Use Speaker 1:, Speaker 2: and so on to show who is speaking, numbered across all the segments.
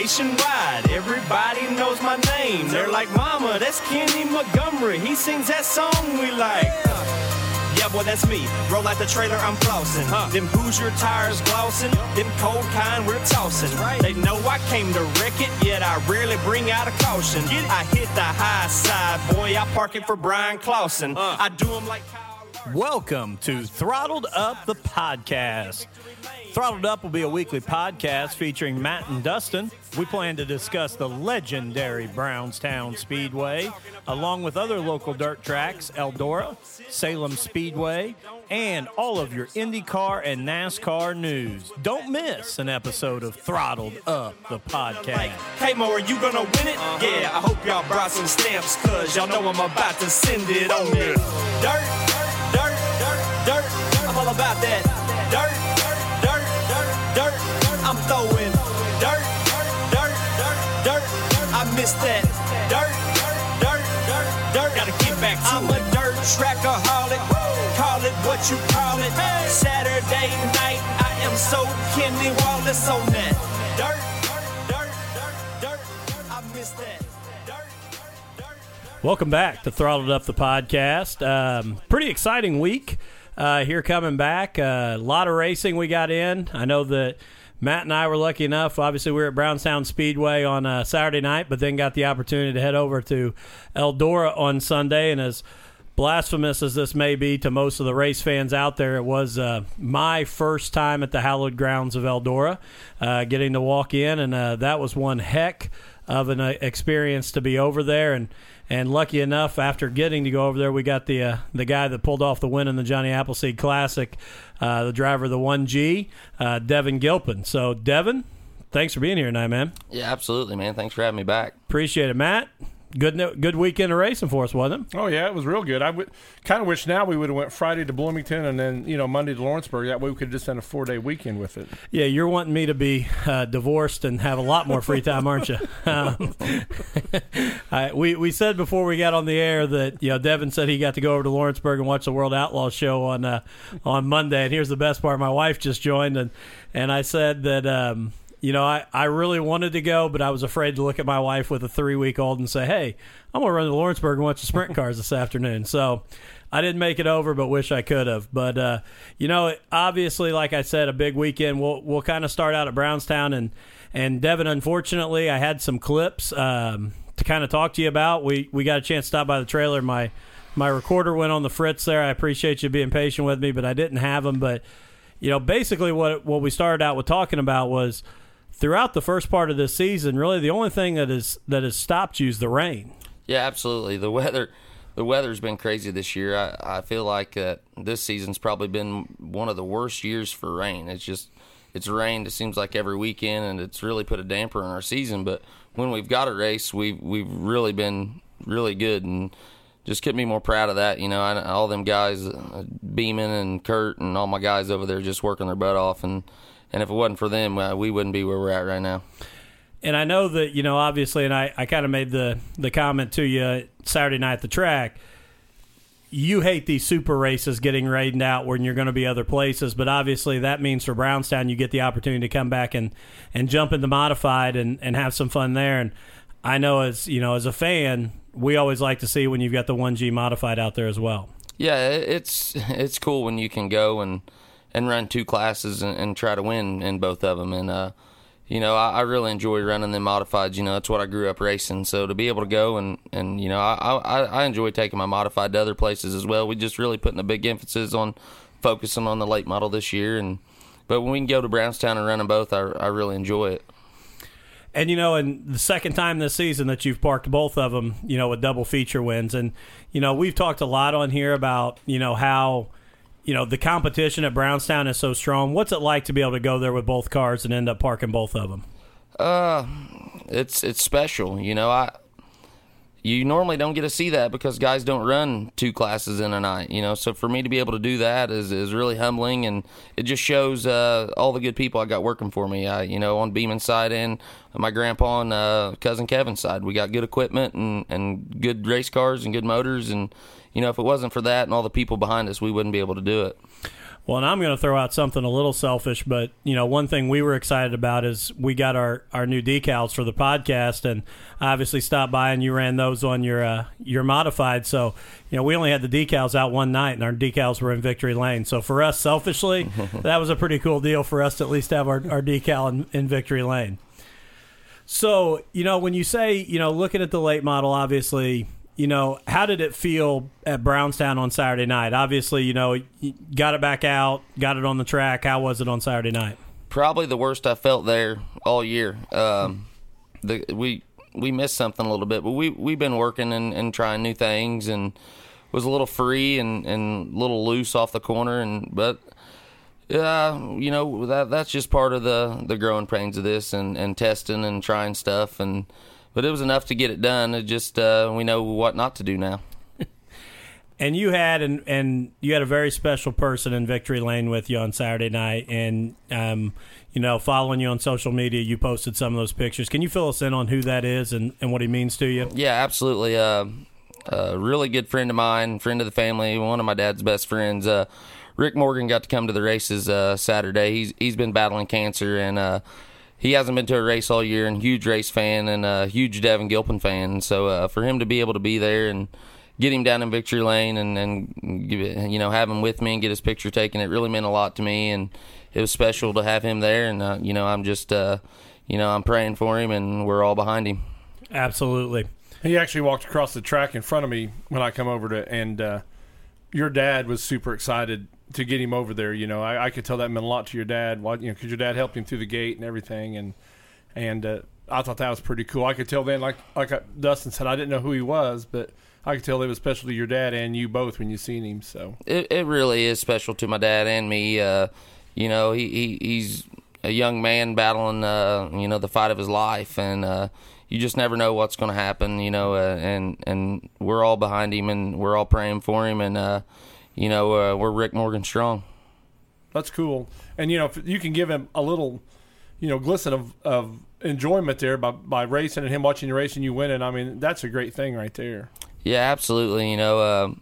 Speaker 1: nationwide, everybody knows my name. They're like, Mama, that's Kenny Montgomery. He sings that song we like. Yeah, boy, that's me. Roll out the trailer, I'm flossing. Them Hoosier tires glossing. Them cold kind we're tossing. They know I came to wreck it, yet I rarely bring out a caution. I hit the high side, boy. I park it for Bryan Clauson. I do them like Kyle.
Speaker 2: Welcome to Throttled Up the Podcast. Throttled Up will be a weekly podcast featuring Matt and Dustin. We plan to discuss the legendary Brownstown Speedway, along with other local dirt tracks, Eldora, Salem Speedway, and all of your IndyCar and NASCAR news. Don't miss an episode of Throttled Up the podcast.
Speaker 1: Hey Mo, are you gonna win it? Yeah, I hope y'all brought some stamps, cause y'all know I'm about to send it on you. Dirt, dirt, dirt, dirt, I'm all about that. Dirt, dirt, dirt, dirt, throwing. Dirt, dirt, dirt, dirt, I miss that. Dirt, dirt, dirt, dirt, gotta get back to I'm a dirt trackaholic. Call it what you call it. Saturday night, I am so Kenny Wallace on that. Dirt, dirt, dirt, dirt, dirt, I miss that. Dirt, dirt, dirt.
Speaker 2: Welcome back to Throttled Up the Podcast. Um, pretty exciting week uh, here coming back. A lot of racing we got in. I know that Matt and I were lucky enough. Obviously, we were at Brownstown Speedway on uh, Saturday night, but then got the opportunity to head over to Eldora on Sunday. And as blasphemous as this may be to most of the race fans out there, it was uh, my first time at the hallowed grounds of Eldora, uh, getting to walk in, and uh, that was one heck of an uh, experience to be over there. And and lucky enough, after getting to go over there, we got the uh, the guy that pulled off the win in the Johnny Appleseed Classic, uh, the driver of the one G, uh, Devin Gilpin. So Devin, thanks for being here tonight, man.
Speaker 3: Yeah, absolutely, man. Thanks for having me back.
Speaker 2: Appreciate it, Matt. Good good weekend of racing for us, wasn't it?
Speaker 4: Oh yeah, it was real good. I would kind of wish now we would have went Friday to Bloomington and then you know Monday to Lawrenceburg. That way we could have just done a four day weekend with it.
Speaker 2: Yeah, you're wanting me to be uh, divorced and have a lot more free time, aren't you? Um, I, we we said before we got on the air that you know Devin said he got to go over to Lawrenceburg and watch the World Outlaw show on uh, on Monday. And here's the best part: my wife just joined, and and I said that. Um, you know, I, I really wanted to go, but I was afraid to look at my wife with a three week old and say, hey, I'm going to run to Lawrenceburg and watch the sprint cars this afternoon. So I didn't make it over, but wish I could have. But, uh, you know, obviously, like I said, a big weekend. We'll, we'll kind of start out at Brownstown. And, and Devin, unfortunately, I had some clips um, to kind of talk to you about. We, we got a chance to stop by the trailer. My, my recorder went on the fritz there. I appreciate you being patient with me, but I didn't have them. But, you know, basically what, what we started out with talking about was – throughout the first part of this season, really the only thing that is that has stopped you is the rain.
Speaker 3: Yeah, absolutely. The weather, the weather's been crazy this year. I, I feel like uh, this season's probably been one of the worst years for rain. It's just it's rained. It seems like every weekend, and it's really put a damper on our season. But when we've got a race, we've we've really been really good, and just couldn't be more proud of that. You know, I, all them guys, uh, Beeman and Kurt, and all my guys over there just working their butt off, and and if it wasn't for them, uh, we wouldn't be where we're at right now.
Speaker 2: And I know that you know, obviously, and I, I kind of made the the comment to you Saturday night at the track. You hate these super races getting rained out when you're going to be other places, but obviously that means for Brownstown you get the opportunity to come back and, and jump into modified and, and have some fun there. And I know as you know as a fan, we always like to see when you've got the one G modified out there as well.
Speaker 3: Yeah, it's it's cool when you can go and and run two classes and, and try to win in both of them. And uh, you know, I, I, really enjoy running them modifieds. You know, that's what I grew up racing. So to be able to go and and you know, I I, I enjoy taking my modified to other places as well. We just really putting a big emphasis on focusing on the late model this year. And but when we can go to Brownstown and run them both, I I really enjoy it.
Speaker 2: And you know, and the second time this season that you've parked both of them, you know, with double feature wins, and you know, we've talked a lot on here about you know how you know the competition at Brownstown is so strong. What's it like to be able to go there with both cars and end up parking both of them?
Speaker 3: Uh, it's it's special. You know, I you normally don't get to see that because guys don't run two classes in a night, you know. So for me to be able to do that is, is really humbling, and it just shows uh, all the good people I got working for me. I, you know, on Beeman's side and my grandpa and uh, cousin Kevin's side, we got good equipment and and good race cars and good motors, and you know, if it wasn't for that and all the people behind us, we wouldn't be able to do it.
Speaker 2: Well, and I'm going to throw out something a little selfish, but you know, one thing we were excited about is we got our, our new decals for the podcast, and obviously stopped by and you ran those on your uh, your modified. So you know, we only had the decals out one night, and our decals were in Victory Lane. So for us, selfishly, that was a pretty cool deal for us to at least have our, our decal in, in Victory Lane. So you know, when you say you know, looking at the late model, obviously you know, how did it feel at Brownstown on Saturday night? Obviously, you know, you got it back out, got it on the track. How was it on Saturday night?
Speaker 3: Probably the worst I felt there all year. Um, the, we we missed something a little bit, but we we've been working and, and trying new things and was a little free and, and a little loose off the corner and but yeah, you know that that's just part of the the growing pains of this and, and testing and trying stuff and but it was enough to get it done. It just uh, we know what not to do now.
Speaker 2: and you had and and you had a very special person in Victory Lane with you on Saturday night, and um, you know, following you on social media, you posted some of those pictures. Can you fill us in on who that is and, and what he means to you?
Speaker 3: Yeah, absolutely. Uh, a really good friend of mine, friend of the family, one of my dad's best friends. Uh, Rick Morgan got to come to the races uh, Saturday. He's he's been battling cancer and uh, he hasn't been to a race all year and huge race fan and a huge Devin Gilpin fan. So uh, for him to be able to be there and get him down in victory lane and and give it, you know have him with me and get his picture taken, it really meant a lot to me and it was special to have him there. And uh, you know I'm just uh, you know I'm praying for him and we're all behind him.
Speaker 2: Absolutely.
Speaker 4: He actually walked across the track in front of me when I come over to and uh, your dad was super excited to get him over there. You know, I, I could tell that meant a lot to your dad. Why, you know, because your dad helped him through the gate and everything, and and uh, I thought that was pretty cool. I could tell then, like like uh, Dustin said, I didn't know who he was, but I could tell it was special to your dad and you both when you seen him. So
Speaker 3: it it really is special to my dad and me. Uh, you know, he, he he's a young man battling uh, you know the fight of his life, and uh, you just never know what's going to happen. You know, uh, and and we're all behind him, and we're all praying for him, and uh, you know, uh, we're Rick Morgan strong.
Speaker 4: That's cool. And you know, if you can give him a little, you know, glisten of, of enjoyment there by by racing and him watching you racing you winning. I mean, that's a great thing right there.
Speaker 3: Yeah, absolutely. You know, uh,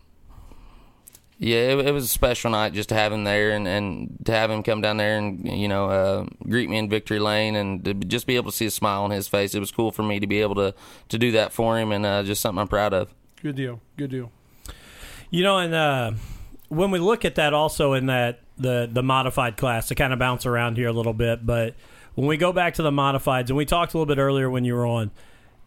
Speaker 3: yeah, it, it, was a special night just to have him there and, and to have him come down there and you know uh, greet me in victory lane and to just be able to see a smile on his face. It was cool for me to be able to to do that for him and uh, just something I'm proud of.
Speaker 4: Good deal. Good deal.
Speaker 2: You know, and uh, when we look at that also in that the the modified class to kind of bounce around here a little bit, but when we go back to the modifieds and we talked a little bit earlier when you were on,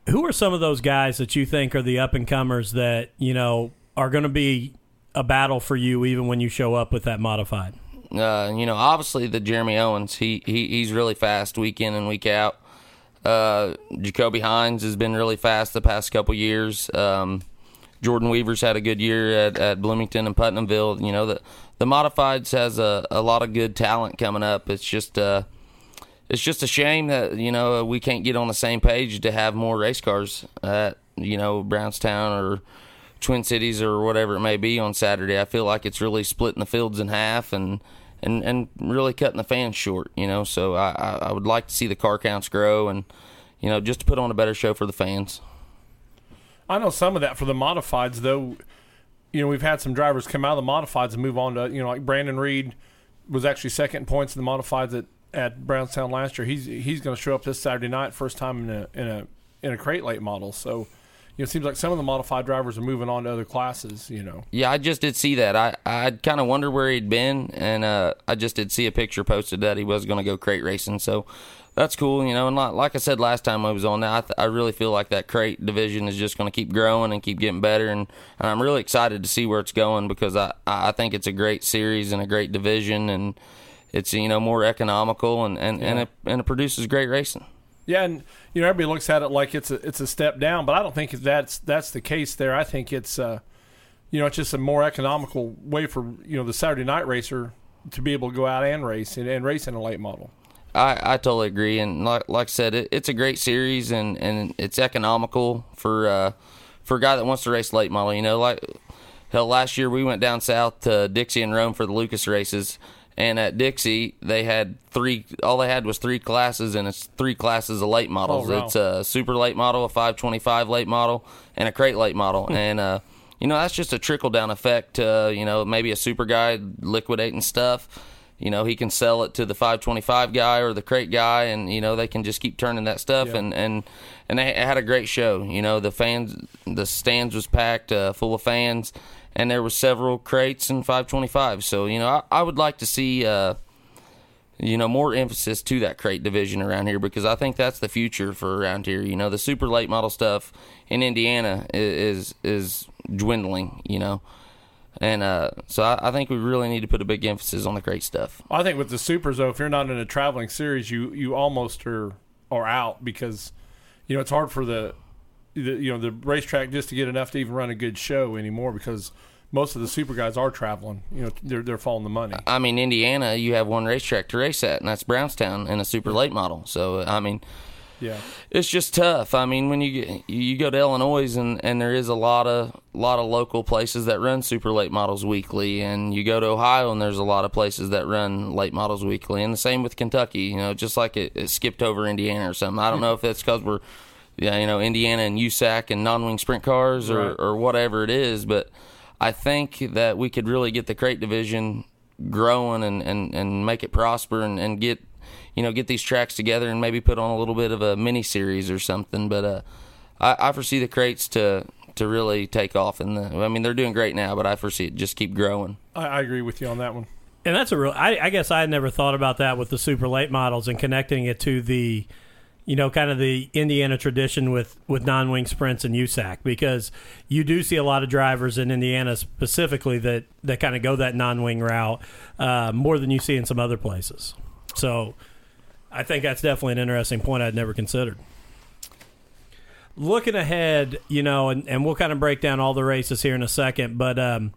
Speaker 2: who are some of those guys that you think are the up and comers that you know are going to be a battle for you even when you show up with that modified?
Speaker 3: Uh, you know, obviously the Jeremy Owens, he, he he's really fast week in and week out. Uh, Jacoby Hines has been really fast the past couple years. Um, Jordan Weaver's had a good year at, at Bloomington and Putnamville. You know, the the modifieds has a, a lot of good talent coming up. It's just uh, it's just a shame that you know we can't get on the same page to have more race cars at you know Brownstown or Twin Cities or whatever it may be on Saturday. I feel like it's really splitting the fields in half and and and really cutting the fans short. You know, so I I would like to see the car counts grow and you know just to put on a better show for the fans.
Speaker 4: I know some of that for the modifieds, though. You know, we've had some drivers come out of the modifieds and move on to, you know, like Brandon Reed was actually second points in the modifieds at, at Brownstown last year. He's he's going to show up this Saturday night, first time in a in a in a crate late model. So, you know, it seems like some of the modified drivers are moving on to other classes. You know.
Speaker 3: Yeah, I just did see that. I I kind of wondered where he'd been, and uh, I just did see a picture posted that he was going to go crate racing. So that's cool, you know. And like, like I said last time I was on that, I, th- I really feel like that crate division is just going to keep growing and keep getting better. And, and I'm really excited to see where it's going because I, I think it's a great series and a great division, and it's you know more economical and and, yeah. and it and it produces great racing.
Speaker 4: Yeah, and you know everybody looks at it like it's a it's a step down, but I don't think that's that's the case there. I think it's uh, you know it's just a more economical way for you know the Saturday night racer to be able to go out and race and, and race in a late model.
Speaker 3: I, I totally agree, and like, like I said, it, it's a great series, and, and it's economical for uh, for a guy that wants to race late model. You know, like hell, last year we went down south to Dixie and Rome for the Lucas races. And at Dixie, they had three. All they had was three classes, and it's three classes of late models.
Speaker 4: Oh, wow.
Speaker 3: It's a super late model, a 525 late model, and a crate late model. and uh, you know that's just a trickle down effect. To, you know, maybe a super guy liquidating stuff. You know, he can sell it to the 525 guy or the crate guy, and you know they can just keep turning that stuff.
Speaker 4: Yeah.
Speaker 3: And and and they had a great show. You know, the fans, the stands was packed uh, full of fans, and there were several crates and 525. So you know, I, I would like to see. Uh, you know, more emphasis to that crate division around here because I think that's the future for around here. You know, the super late model stuff in Indiana is is dwindling. You know, and uh, so I, I think we really need to put a big emphasis on the crate stuff.
Speaker 4: I think with the supers though, if you're not in a traveling series, you you almost are are out because you know it's hard for the, the you know the racetrack just to get enough to even run a good show anymore because most of the super guys are traveling. You know they're they're following the money.
Speaker 3: I mean, Indiana, you have one racetrack to race at, and that's Brownstown in a super late model. So I mean,
Speaker 4: Yeah,
Speaker 3: it's just tough. I mean, when you get, you go to Illinois and, and there is a lot of lot of local places that run super late models weekly, and you go to Ohio and there's a lot of places that run late models weekly, and the same with Kentucky. You know, just like it, it skipped over Indiana or something. I don't know if it's because we're yeah, you know, Indiana and USAC and non-wing sprint cars or,
Speaker 4: Right.
Speaker 3: or whatever it is, but I think that we could really get the crate division growing and, and, and make it prosper and, and get you know get these tracks together and maybe put on a little bit of a mini series or something. But uh, I, I foresee the crates to to really take off. And the, I mean they're doing great now, but I foresee it just keep growing.
Speaker 4: I, I agree with you on that one.
Speaker 2: And that's a real. I, I guess I had never thought about that with the super late models and connecting it to the, you know, kind of the Indiana tradition with with non wing sprints and USAC because you do see a lot of drivers in Indiana specifically that that kind of go that non wing route uh, more than you see in some other places. So, I think that's definitely an interesting point I'd never considered. Looking ahead, you know, and, and we'll kind of break down all the races here in a second, but. Um,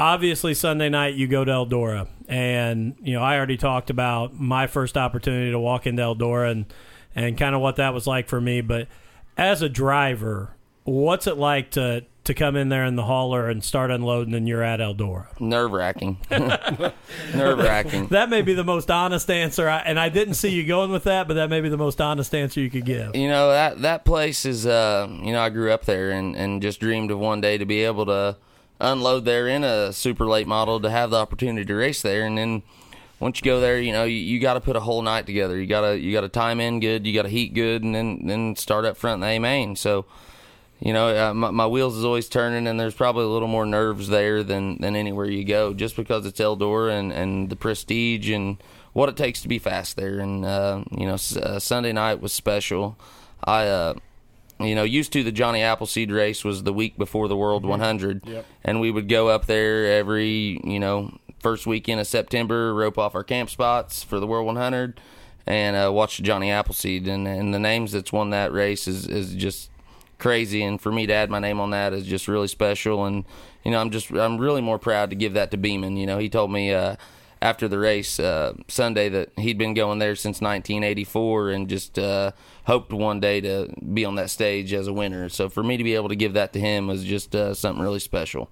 Speaker 2: obviously Sunday night you go to Eldora, and you know I already talked about my first opportunity to walk into Eldora and and kind of what that was like for me. But as a driver, what's it like to to come in there in the hauler and start unloading, and you're at Eldora?
Speaker 3: Nerve wracking, nerve wracking.
Speaker 2: That may be the most honest answer, I, and I didn't see you going with that, but that may be the most honest answer you could give.
Speaker 3: You know that that place is. Uh, you know, I grew up there and and just dreamed of one day to be able to unload there in a super late model to have the opportunity to race there, and then once you go there, you know you, you got to put a whole night together. You got to you got to time in good, you got to heat good, and then then start up front in the A main. So. You know, uh, my, my wheels is always turning, and there's probably a little more nerves there than, than anywhere you go, just because it's Eldora and, and the prestige and what it takes to be fast there. And uh, you know, s- uh, Sunday night was special. I, uh, you know, used to the Johnny Appleseed race was the week before the World 100,
Speaker 4: Yep.
Speaker 3: and we would go up there every you know first weekend of September, rope off our camp spots for the World 100, and uh, watch Johnny Appleseed. And and the names that's won that race is is just crazy and for me to add my name on that is just really special and you know I'm just I'm really more proud to give that to Beeman you know he told me uh after the race uh Sunday that he'd been going there since 1984 and just uh hoped one day to be on that stage as a winner so for me to be able to give that to him was just uh, something really special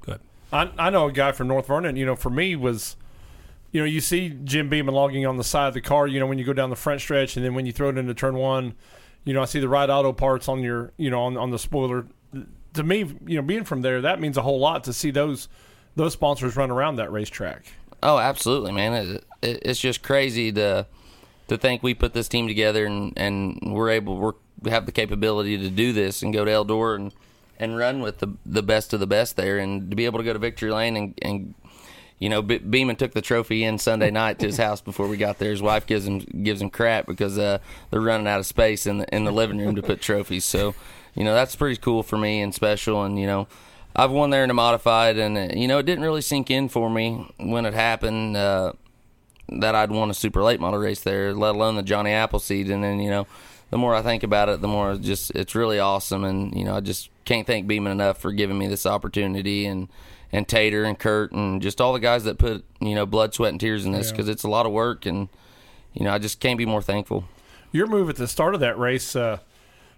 Speaker 2: Good.
Speaker 4: I, I know a guy from North Vernon. You know, for me was, you know, you see Jim Beeman logging on the side of the car. You know, when you go down the front stretch, and then when you throw it into turn one, you know, I see the right auto parts on your, you know, on on the spoiler. To me, you know, being from there, that means a whole lot to see those those sponsors run around that racetrack.
Speaker 3: Oh, absolutely, man. It, it, it's just crazy to to think we put this team together and, and we're able we have the capability to do this and go to Eldor and and run with the the best of the best there and to be able to go to Victory Lane and and you know, Be- Beeman took the trophy in Sunday night to his house before we got there. His wife gives him gives him crap because uh, they're running out of space in the in the living room to put trophies. So, you know, that's pretty cool for me and special. And you know, I've won there in a modified, and uh, you know, it didn't really sink in for me when it happened uh, that I'd won a super late model race there, let alone the Johnny Appleseed. And then you know, the more I think about it, the more it's just it's really awesome. And you know, I just can't thank Beeman enough for giving me this opportunity and and Tater and Kurt and just all the guys that put you know blood, sweat, and tears in this
Speaker 4: Yeah.
Speaker 3: because it's a lot of work and you know I just can't be more thankful.
Speaker 4: Your move at the start of that race, uh,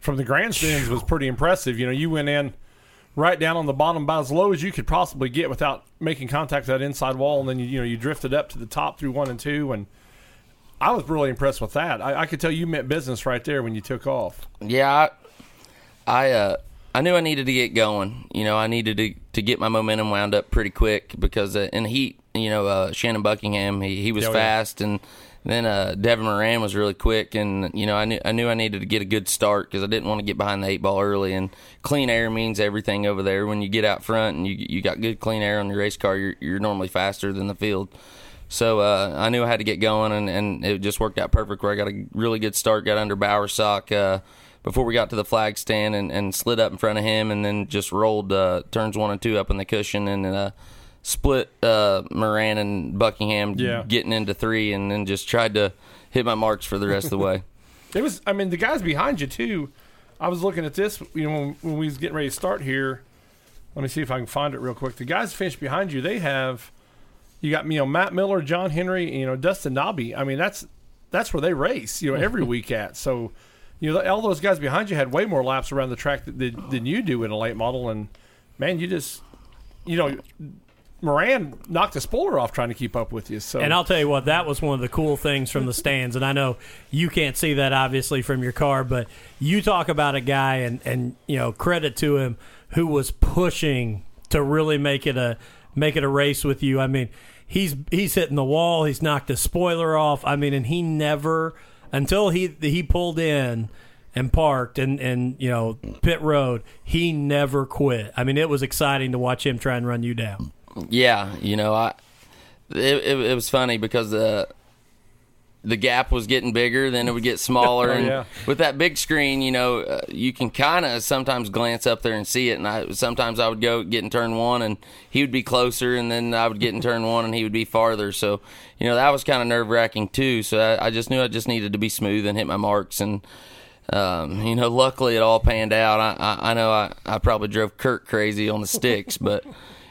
Speaker 4: from the grandstands was pretty impressive. You know, you went in right down on the bottom about as low as you could possibly get without making contact with that inside wall, and then you, you know you drifted up to the top through one and two, and I was really impressed with that. I, I could tell you meant business right there when you took off.
Speaker 3: Yeah, I, I, uh, I knew I needed to get going. You know, I needed to to get my momentum wound up pretty quick because uh, in heat, you know, uh, Shannon Buckingham, he he was
Speaker 4: Oh, yeah.
Speaker 3: fast, and then uh, Devin Moran was really quick, and you know, I knew I knew I needed to get a good start because I didn't want to get behind the eight ball early. And clean air means everything over there. When you get out front and you you got good clean air on your race car, you're you're normally faster than the field. So uh, I knew I had to get going, and, and it just worked out perfect. Where I got a really good start, got under Bowersock uh, before we got to the flag stand, and, and slid up in front of him, and then just rolled uh, turns one and two up in the cushion, and uh, split uh, Moran and Buckingham
Speaker 4: Yeah.
Speaker 3: getting into three, and then just tried to hit my marks for the rest of the way.
Speaker 4: It was. I mean, the guys behind you too. I was looking at this. You know, when, when we was getting ready to start here. Let me see if I can find it real quick. The guys finished behind you. They have. You got you know Matt Miller, John Henry, you know Dustin Nobbe. I mean that's that's where they race. You know every week at. So you know all those guys behind you had way more laps around the track than, than, you do in a late model. And man, you just you know Moran knocked the spoiler off trying to keep up with you. So
Speaker 2: And I'll tell you what, that was one of the cool things from the stands. And I know you can't see that obviously from your car, but you talk about a guy and, and you know, credit to him who was pushing to really make it a make it a race with you. I mean, he's he's hitting the wall, he's knocked the spoiler off. I mean, and he never until he he pulled in and parked and, and you know, pit road, he never quit. I mean, it was exciting to watch him try and run you down.
Speaker 3: Yeah, you know, I it, it, it was funny because the the gap was getting bigger, then it would get smaller,
Speaker 4: Oh,
Speaker 3: and
Speaker 4: yeah.
Speaker 3: with that big screen, you know, uh, you can kind of sometimes glance up there and see it. And I sometimes I would go get in turn one, and he would be closer, and then I would get in turn one, and he would be farther. So, you know, that was kind of nerve wracking too. So I, I just knew I just needed to be smooth and hit my marks, and um, you know, luckily it all panned out. I, I, I know I, I probably drove Kurt crazy on the sticks, but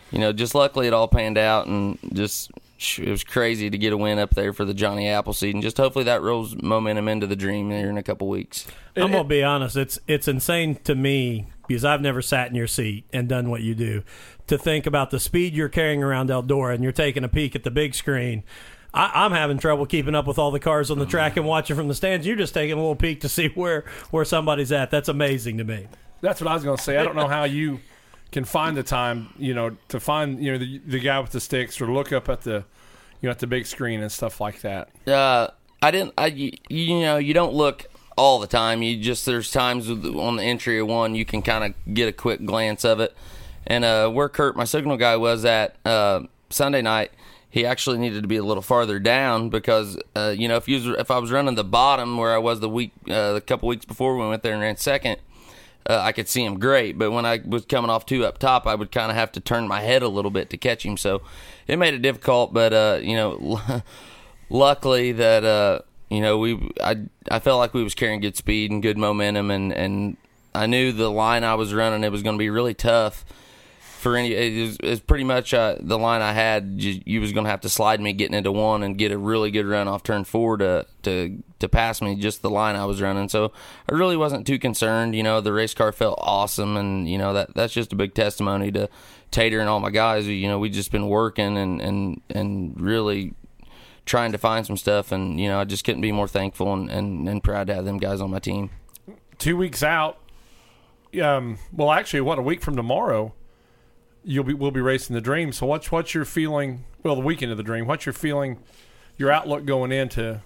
Speaker 3: you know, just luckily it all panned out, and just it was crazy to get a win up there for the Johnny Appleseed, and just hopefully that rolls momentum into the dream here in a couple weeks.
Speaker 2: I'm gonna be honest. It's it's insane to me because I've never sat in your seat and done what you do. To think about the speed you're carrying around Eldora and you're taking a peek at the big screen. I, I'm having trouble keeping up with all the cars on the track and watching from the stands. You're just taking a little peek to see where where somebody's at. That's amazing to me.
Speaker 4: That's what I was going to say. I don't know how you can find the time, you know, to find you know the, the guy with the sticks or look up at the you know at the big screen and stuff like that.
Speaker 3: Uh, I didn't. I you, you know you don't look all the time. You just there's times on the entry of one you can kind of get a quick glance of it. And uh, where Kurt, my signal guy, was at uh, Sunday night, he actually needed to be a little farther down because uh, you know if you was, if I was running the bottom where I was the week uh, the couple weeks before we went there and ran second. Uh, I could see him great, but when I was coming off two up top, I would kind of have to turn my head a little bit to catch him. So it made it difficult. But uh, you know, luckily that uh, you know we I I felt like we was carrying good speed and good momentum, and and I knew the line I was running it was going to be really tough for any. It's it pretty much uh, the line I had. You, you was going to have to slide me getting into one and get a really good run off turn four to to to pass me just the line I was running. So I really wasn't too concerned. You know, the race car felt awesome, and you know that that's just a big testimony to Tater and all my guys. You know, we just been working and and and really trying to find some stuff and you know i just couldn't be more thankful and, and, and proud to have them guys on my team
Speaker 4: Two weeks out. Um, well, actually, what a week from tomorrow, you'll be we'll be racing the Dream. So what's what's your feeling? Well, the weekend of the Dream. What's your feeling? Your outlook going into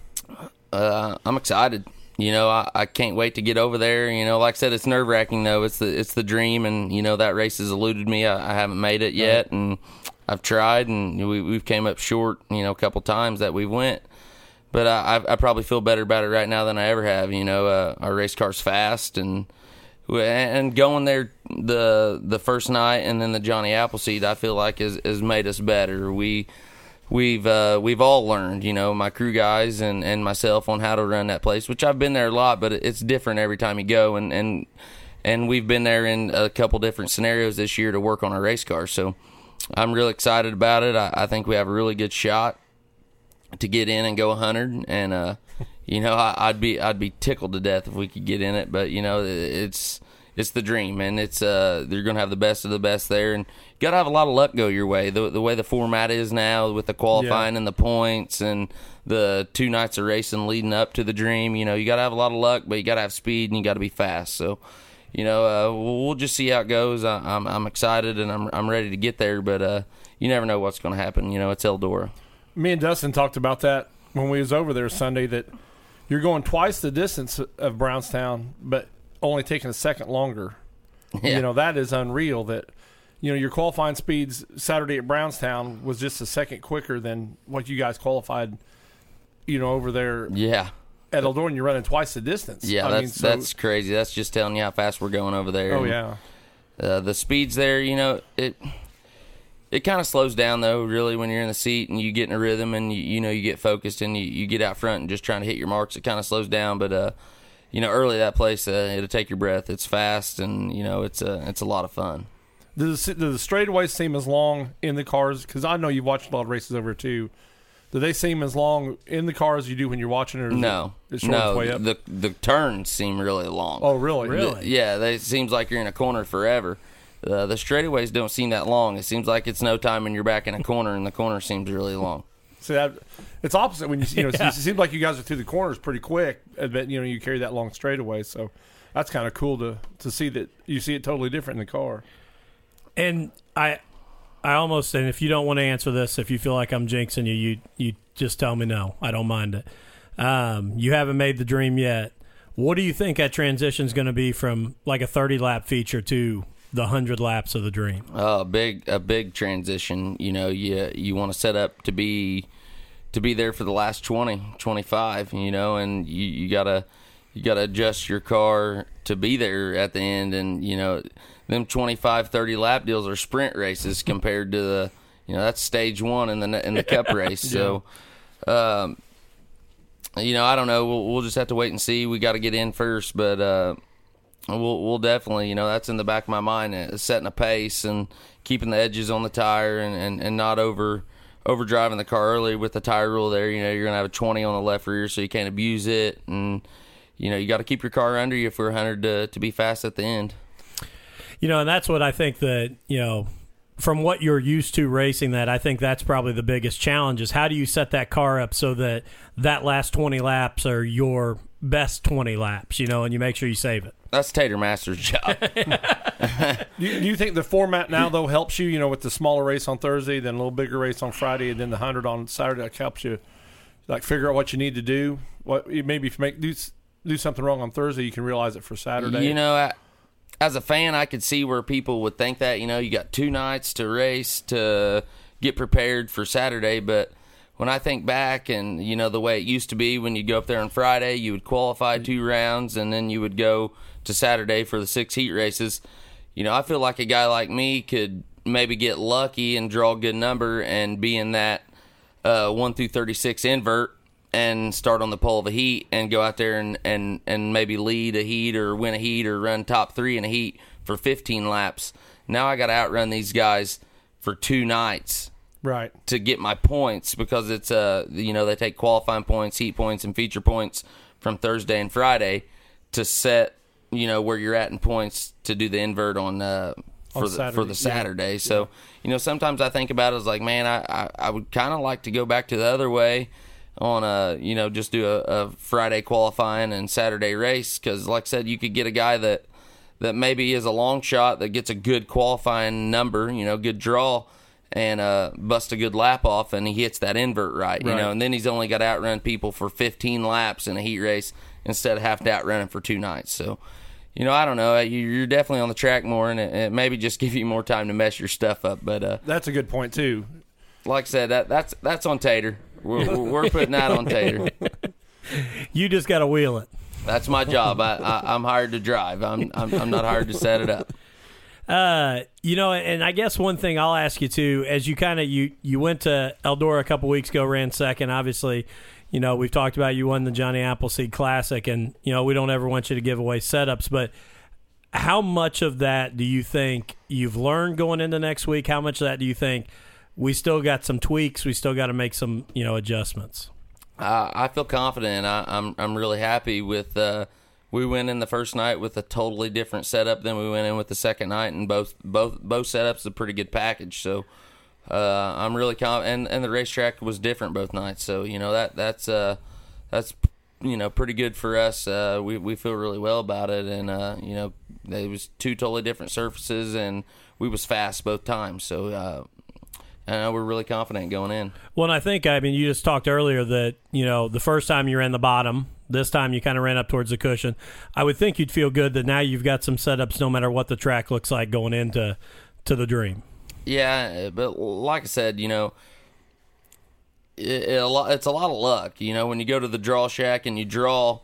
Speaker 3: uh, i'm excited you know I, I can't wait to get over there you know like i said it's nerve wracking though it's the it's the dream and you know that race has eluded me i, I haven't made it yet and i've tried and we, we've came up short you know a couple times that we went but I, I I probably feel better about it right now than I ever have. You know, uh, our race car's fast and and going there the the first night and then the Johnny Appleseed, I feel like has, has made us better. We we've uh, we've all learned, you know, my crew guys and, and myself on how to run that place. Which I've been there a lot, but it's different every time you go. And and and we've been there in a couple different scenarios this year to work on our race car. So I'm really excited about it. I, I think we have a really good shot to get in and go 100 and uh you know, I, I'd be I'd be tickled to death if we could get in it. But you know, it's it's the dream, and it's uh they're gonna have the best of the best there, and you gotta have a lot of luck go your way. The the way the format is now with the qualifying
Speaker 4: Yeah.
Speaker 3: and the points and the two nights of racing leading up to the dream, you know, you gotta have a lot of luck, but you gotta have speed and you gotta be fast. So. You know, uh, we'll, we'll just see how it goes. I, I'm I'm excited and I'm I'm ready to get there, but uh, you never know what's going to happen. You know, it's Eldora.
Speaker 4: Me and Dustin talked about that when we was over there Sunday. That you're going twice the distance of Brownstown, but only taking a second longer.
Speaker 3: Yeah.
Speaker 4: You know that is unreal. That you know your qualifying speeds Saturday at Brownstown was just a second quicker than what you guys qualified. You know over there
Speaker 3: Yeah,
Speaker 4: at Eldora, and you're running twice the distance.
Speaker 3: yeah,
Speaker 4: I
Speaker 3: that's
Speaker 4: mean, so-
Speaker 3: that's crazy. That's just telling you how fast we're going over there.
Speaker 4: Oh
Speaker 3: And,
Speaker 4: yeah.
Speaker 3: uh, the speeds there. You know, it it kind of slows down though. Really, when you're in the seat and you get in a rhythm and you, you know you get focused and you, you get out front and just trying to hit your marks, it kind of slows down. But uh, you know, early that place, uh, it'll take your breath. It's fast and you know it's a it's a lot of fun.
Speaker 4: Do the, do the straightaways seem as long in the cars? Because I know you've watched a lot of races over too. Do they seem as long in the car as you do when you're watching it? Or
Speaker 3: No,
Speaker 4: it,
Speaker 3: no,
Speaker 4: way up?
Speaker 3: the the turns seem really long.
Speaker 4: oh, really?
Speaker 2: Really?
Speaker 3: Yeah, they, it seems like you're in a corner forever. Uh, the straightaways don't seem that long. It seems like it's no time and you're back in a corner, and the corner seems really long.
Speaker 4: See that? It's opposite when you you know. It seems like you guys are through the corners pretty quick, but you know you carry that long straightaway. So that's kind of cool to to see that you see it totally different in the car.
Speaker 2: And I, I almost and if you don't want to answer this, if you feel like I'm jinxing you, you you just tell me no. I don't mind it. Um, you haven't made the dream yet. What do you think that transition is going to be from like a 30 lap feature to the 100 laps of the dream?
Speaker 3: Uh, a big a big transition. You know, you you want to set up to be to be there for the last 20, 25, You know, and you, you gotta you gotta adjust your car to be there at the end, and you know, them 25, 30 lap deals are sprint races compared to the you know that's stage one in the in the cup race. So. Um, you know, I don't know. We'll, we'll just have to wait and see. We got to get in first, but uh, we'll we'll definitely, you know, that's in the back of my mind, uh, setting a pace and keeping the edges on the tire and, and, and not over over driving the car early with the tire rule. There, you know, you're gonna have a 20 on the left rear, so you can't abuse it, and you know, you got to keep your car under you for 100 to to be fast at the end.
Speaker 2: You know, and that's what I think that, you know, from what you're used to racing that, I think that's probably the biggest challenge is how do you set that car up so that that last 20 laps are your best 20 laps, you know, and you make sure you save it.
Speaker 3: That's Tater Master's job.
Speaker 4: Do you, do you think the format now though helps you? You know, with the smaller race on Thursday, then a little bigger race on Friday, and then the hundred on Saturday, like helps you like figure out what you need to do. What maybe if you make do do something wrong on Thursday, you can realize it for Saturday.
Speaker 3: You know, I, as a fan, I could see where people would think that. You know, you got two nights to race to get prepared for Saturday, but when I think back and you know the way it used to be when you go up there on Friday, you would qualify two rounds and then you would go to Saturday for the six heat races. You know, I feel like a guy like me could maybe get lucky and draw a good number and be in that uh, one through thirty six invert and start on the pole of a heat and go out there and, and, and maybe lead a heat or win a heat or run top three in a heat for 15 laps. Now I got to outrun these guys for two nights
Speaker 4: right?
Speaker 3: to get my points because it's uh you know they take qualifying points, heat points, and feature points from Thursday and Friday to set you know where you're at in points to do the invert on uh for
Speaker 4: On
Speaker 3: the for
Speaker 4: Saturday,
Speaker 3: the
Speaker 4: yeah.
Speaker 3: Saturday. So you know sometimes I think about it as like man I I, I would kind of like to go back to the other way on a you know just do a, a Friday qualifying and Saturday race because like I said you could get a guy that that maybe is a long shot that gets a good qualifying number you know good draw and uh, bust a good lap off, and he hits that invert right, you
Speaker 4: Right.
Speaker 3: know, and then he's only got to outrun people for 15 laps in a heat race instead of have to outrun him for two nights. So, you know, I don't know. You- You're definitely on the track more, and it, it maybe just give you more time to mess your stuff up. But uh,
Speaker 4: That's a good point too.
Speaker 3: like I said, that that's that's on Tater. We're, we're putting that on Tater.
Speaker 2: You just got to wheel it.
Speaker 3: That's my job. I, I, I'm hired to drive. I'm, I'm I'm not hired to set it up.
Speaker 2: Uh, you know, and I guess one thing I'll ask you too, as you kind of you you went to Eldora a couple weeks ago, ran second. Obviously, you know we've talked about you won the Johnny Appleseed Classic, and you know we don't ever want you to give away setups, but how much of that do you think you've learned going into next week? How much of that do you think we still got some tweaks? We still got to make some you know adjustments.
Speaker 3: Uh, I feel confident. I, I'm I'm really happy with. Uh, we went in the first night with a totally different setup than we went in with the second night, and both both both setups a pretty good package. So uh, I'm really confident, and, and the racetrack was different both nights. So you know that that's uh, that's you know pretty good for us. Uh, we we feel really well about it, and uh, you know it was two totally different surfaces, and we was fast both times. So uh, uh, we're really confident going in.
Speaker 2: Well, and I think I mean you just talked earlier that you know the first time you ran the bottom, this time you kind of ran up towards the cushion. I would think you'd feel good that now you've got some setups, no matter what the track looks like going into to the dream.
Speaker 3: Yeah, but like I said, you know, it, it's a lot of luck. You know, when you go to the draw shack and you draw,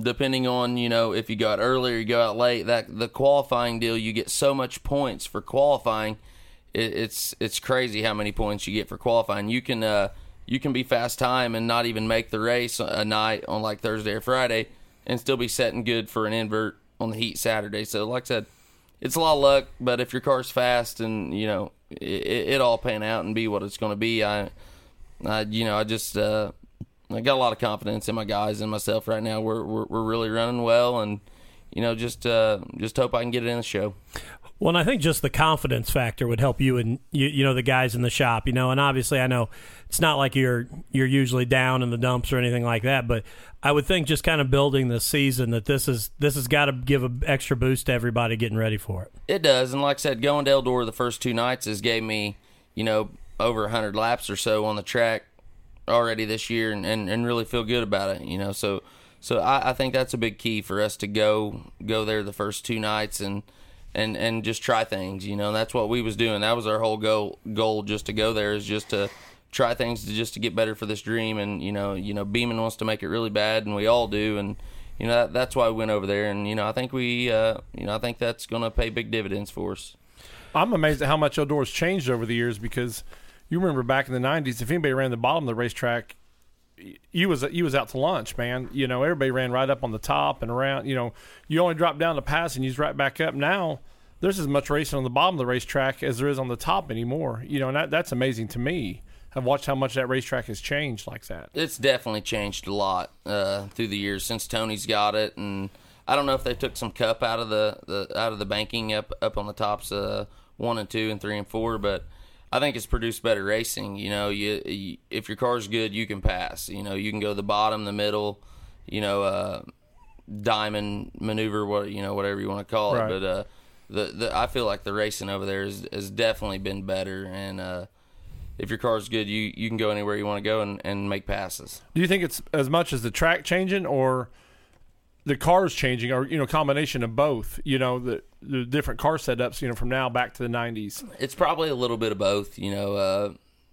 Speaker 3: depending on you know if you go out early or you go out late, that the qualifying deal you get so much points for qualifying it, it's it's crazy how many points you get for qualifying. You can uh, you can be fast time and not even make the race a night on like Thursday or Friday, and still be setting good for an invert on the heat Saturday. So like I said, it's a lot of luck, but if your car's fast and you know it, it all pan out and be what it's going to be, I, I you know I just uh, I got a lot of confidence in my guys and myself right now. We're we're, we're really running well and you know, just uh, just hope I can get it in the show.
Speaker 2: Well, and I think just the confidence factor would help you and you, you know the guys in the shop, you know. And obviously, I know it's not like you're you're usually down in the dumps or anything like that, but I would think just kind of building the season that this is this has got to give an extra boost to everybody getting ready for it.
Speaker 3: It does, and like I said, going to Eldora the first two nights has gave me you know over hundred laps or so on the track already this year, and, and and really feel good about it. You know, so so I, I think that's a big key for us to go go there the first two nights and and and just try things. You know, that's what we was doing. That was our whole goal goal just to go there is just to try things to just to get better for this dream. And you know, you know, Beeman wants to make it really bad, and we all do. And you know, that, that's why we went over there. And you know, I think we, uh, you know, I think that's going to pay big dividends for us.
Speaker 4: I'm amazed at how much Eldora's changed over the years because you remember back in the '90s, if anybody ran the bottom of the racetrack, you was you was out to lunch, man. You know, everybody ran right up on the top and around. You know, you only drop down the pass and you right back up. Now there's as much racing on the bottom of the racetrack as there is on the top anymore. You know, and that, that's amazing to me. I've watched how much that racetrack has changed like that.
Speaker 3: It's definitely changed a lot uh, through the years since Tony's got it, and I don't know if they took some cup out of the, the out of the banking up up on the tops uh, one and two and three and four, but I think it's produced better racing. You know, you, you, if your car's good, you can pass. You know, you can go the bottom, the middle, you know, uh, diamond maneuver, what you know, whatever you want to call it. Right. But uh, the, the I feel like the racing over there has, has definitely been better, and uh, if your car's good, you you can go anywhere you want to go and, and make passes.
Speaker 4: Do you think it's as much as the track changing, or the cars changing, or you know, combination of both. You know, the the different car setups. You know, from now back to the '90s.
Speaker 3: It's probably a little bit of both. You know, uh,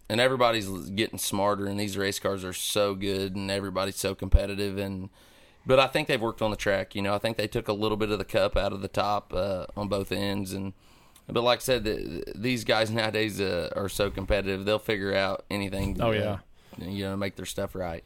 Speaker 3: and everybody's getting smarter, and these race cars are so good, and everybody's so competitive, and but I think they've worked on the track. You know, I think they took a little bit of the cup out of the top uh, on both ends, and but like I said, the, these guys nowadays uh, are so competitive; they'll figure out anything.
Speaker 4: To, oh yeah,
Speaker 3: you know, make their stuff right.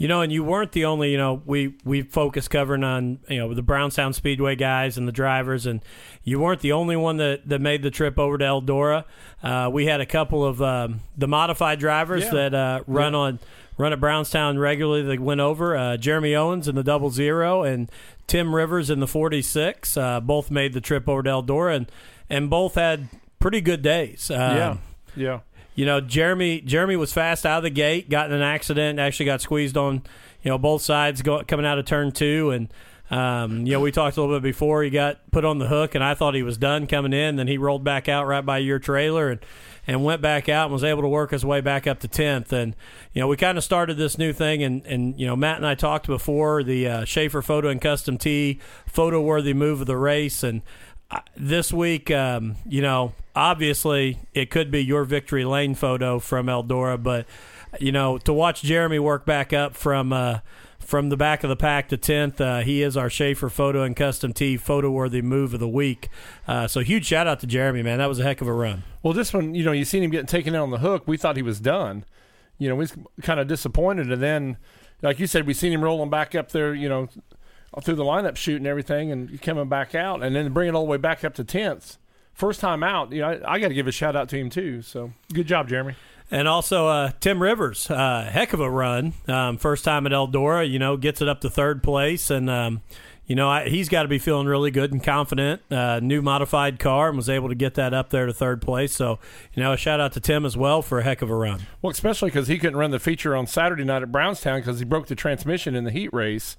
Speaker 2: You know, and you weren't the only. You know, we we focused covering on you know the Brownstown Speedway guys and the drivers, and you weren't the only one that, that made the trip over to Eldora. Uh, we had a couple of um, the modified drivers yeah. that uh, run yeah. on run at Brownstown regularly. That went over uh, Jeremy Owens in the double zero and Tim Rivers in the forty six. Uh, both made the trip over to Eldora, and and both had pretty good days.
Speaker 4: Um, yeah, yeah
Speaker 2: you know, Jeremy Jeremy was fast out of the gate, got in an accident, actually got squeezed on, you know, both sides go, coming out of turn two, and um, you know, we talked a little bit before he got put on the hook, and I thought he was done coming in. Then he rolled back out right by your trailer and and went back out and was able to work his way back up to tenth. And you know, we kind of started this new thing, and and you know, Matt and I talked before the uh, Schaefer Photo and Custom Tee photo worthy move of the race, and this week, um, you know, obviously it could be your victory lane photo from Eldora, but you know, to watch Jeremy work back up from uh, from the back of the pack to tenth, uh, he is our Schaefer Photo and Custom Tee photo worthy move of the week. Uh, so huge shout out to Jeremy, man. That was a heck of a run.
Speaker 4: Well, this one, you know, you seen him getting taken out on the hook. We thought he was done. You know, we was kind of disappointed, and then, like you said, we seen him rolling back up there. You know through the lineup shoot and everything and coming back out and then bringing it all the way back up to 10th first time out, you know, I, I got to give a shout out to him too. So good job, Jeremy.
Speaker 2: And also uh, Tim Rivers, uh, heck of a run. Um, first time at Eldora, you know, gets it up to third place, and um, you know I, he's got to be feeling really good and confident. Uh, new modified car and was able to get that up there to third place. So you know, a shout out to Tim as well for a heck of a run.
Speaker 4: Well, especially because he couldn't run the feature on Saturday night at Brownstown because he broke the transmission in the heat race,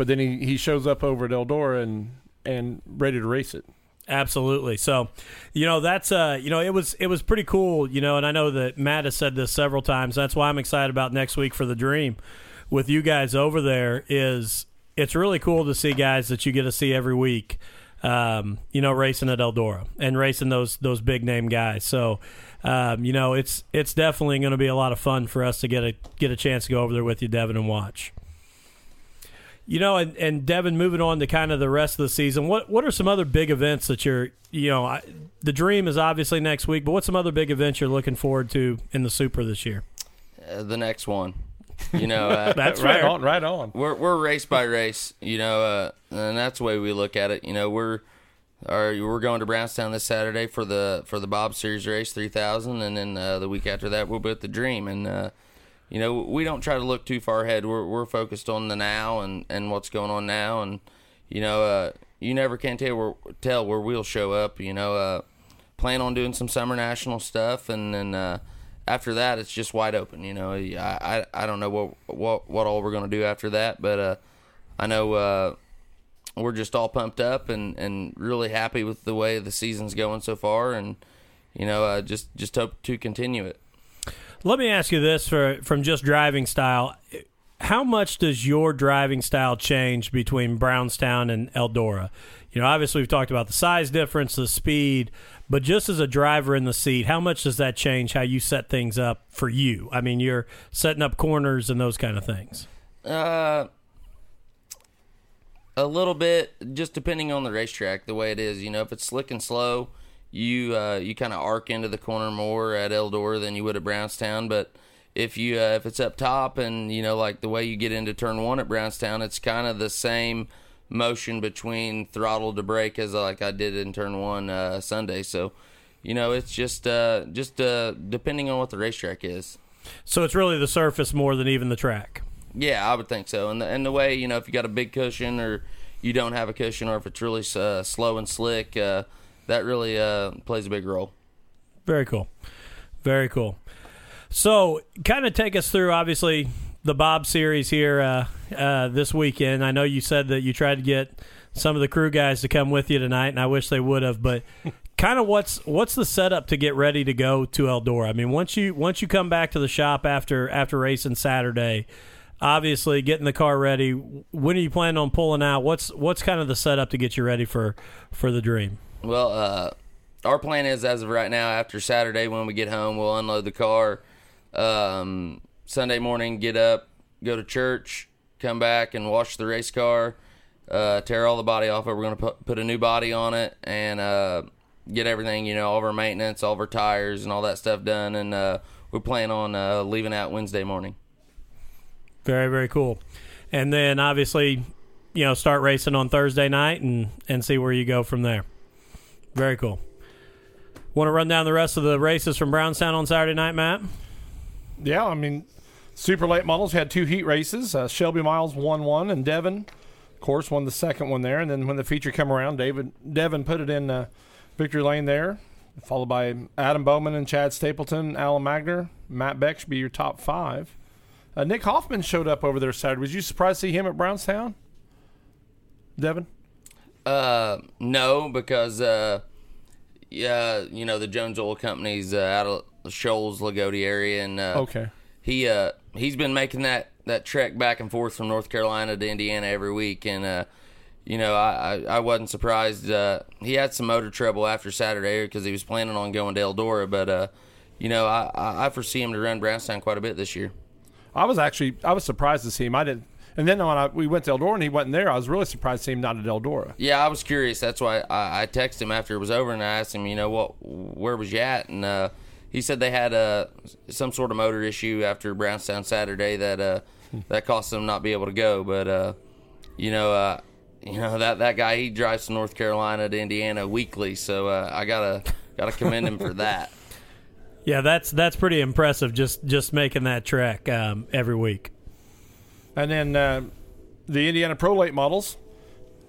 Speaker 4: but then he, he shows up over at Eldora and and ready to race it.
Speaker 2: Absolutely. So, you know, that's uh, you know, it was it was pretty cool, you know, and I know that Matt has said this several times. That's why I'm excited about next week for the Dream with you guys over there is it's really cool to see guys that you get to see every week. Um, you know, racing at Eldora and racing those those big name guys. So, um, you know, it's it's definitely going to be a lot of fun for us to get a get a chance to go over there with you, Devin, and watch. You know, and, and Devin, moving on to kind of the rest of the season, what what are some other big events that you're, you know, I, the dream is obviously next week, but what's some other big events you're looking forward to in the Super this year?
Speaker 3: Uh, the next one, you know, uh,
Speaker 2: That's
Speaker 4: right
Speaker 2: fair.
Speaker 4: on, right on.
Speaker 3: we're we're race by race, you know, uh, and that's the way we look at it. You know, we're are we're going to Brownstown this Saturday for the for the Bob Series race three thousand, and then uh, the week after that we'll be at the Dream, and uh, you know we don't try to look too far ahead. We're we're focused on the now and and what's going on now, and you know uh, you never can tell where tell where we'll show up. You know, uh, plan on doing some summer national stuff, and then. Uh, after that, it's just wide open. You know, I I, I don't know what what what all we're gonna do after that, but uh, I know uh, we're just all pumped up and, and really happy with the way the season's going so far, and you know, uh, just just hope to continue it.
Speaker 2: Let me ask you this for from just driving style. How much does your driving style change between Brownstown and Eldora? You know, obviously we've talked about the size difference, the speed, but just as a driver in the seat, how much does that change how you set things up for you? I mean, you're setting up corners and those kind of things.
Speaker 3: Uh, a little bit, just depending on the racetrack, the way it is. You know, if it's slick and slow, you uh, you kind of arc into the corner more at Eldora than you would at Brownstown. But if you uh, if it's up top and you know like the way you get into turn one at Brownstown, it's kind of the same motion between throttle to brake as like I did in turn one uh, Sunday. So, you know, it's just uh, just uh, depending on what the racetrack is.
Speaker 2: So it's really the surface more than even the track.
Speaker 3: Yeah, I would think so. And the, and the way you know if you got a big cushion or you don't have a cushion, or if it's really uh, slow and slick, uh, that really uh, plays a big role.
Speaker 2: Very cool. Very cool. So, kind of take us through, obviously, the Bob series here uh, uh, this weekend. I know you said that you tried to get some of the crew guys to come with you tonight, and I wish they would have. But kind of what's what's the setup to get ready to go to Eldora? I mean, once you once you come back to the shop after after racing Saturday, obviously getting the car ready. When are you planning on pulling out? What's what's kind of the setup to get you ready for for the dream?
Speaker 3: Well, uh, our plan is as of right now, after Saturday when we get home, we'll unload the car. Um, Sunday morning, get up, go to church, come back and wash the race car, uh, tear all the body off it. We're going to put, put a new body on it and uh, get everything, you know, all of our maintenance, all of our tires, and all that stuff done. And uh, we plan on uh, leaving out Wednesday morning.
Speaker 2: Very very cool. And then obviously, you know, start racing on Thursday night and and see where you go from there. Very cool. Want to run down the rest of the races from Brownstown on Saturday night, Matt?
Speaker 4: Yeah, I mean, super late models had two heat races. Uh, Shelby Miles won one, and Devon, of course, won the second one there. And then when the feature came around, David Devon put it in uh, victory lane there, followed by Adam Bowman and Chad Stapleton, Alan Magner, Matt Beck should be your top five. Uh, Nick Hoffman showed up over there Saturday. Was you surprised to see him at Brownstown? Devin?
Speaker 3: Uh, no, because uh, yeah, you know the Jones Oil Company's uh, out of the Shoals Loogootee area, and uh,
Speaker 4: Okay.
Speaker 3: he uh he's been making that that trek back and forth from North Carolina to Indiana every week, and uh, you know I I, I wasn't surprised. Uh, he had some motor trouble after Saturday because he was planning on going to Eldora, but uh, you know I I I foresee him to run Brownstown quite a bit this year.
Speaker 4: I was actually I was surprised to see him. I didn't. And then when I, we went to Eldora and he wasn't there, I was really surprised to see him not at Eldora.
Speaker 3: Yeah, I was curious. That's why I, I texted him after it was over and I asked him, you know, what, where was you at? And uh, he said they had uh, some sort of motor issue after Brownstown Saturday that uh, that cost them not be able to go. But uh, you know, uh, you know that that guy he drives to North Carolina to Indiana weekly, so uh, I gotta gotta commend him for that.
Speaker 2: Yeah, that's that's pretty impressive. Just just making that trek um, every week.
Speaker 4: And then uh, the Indiana Pro Late models.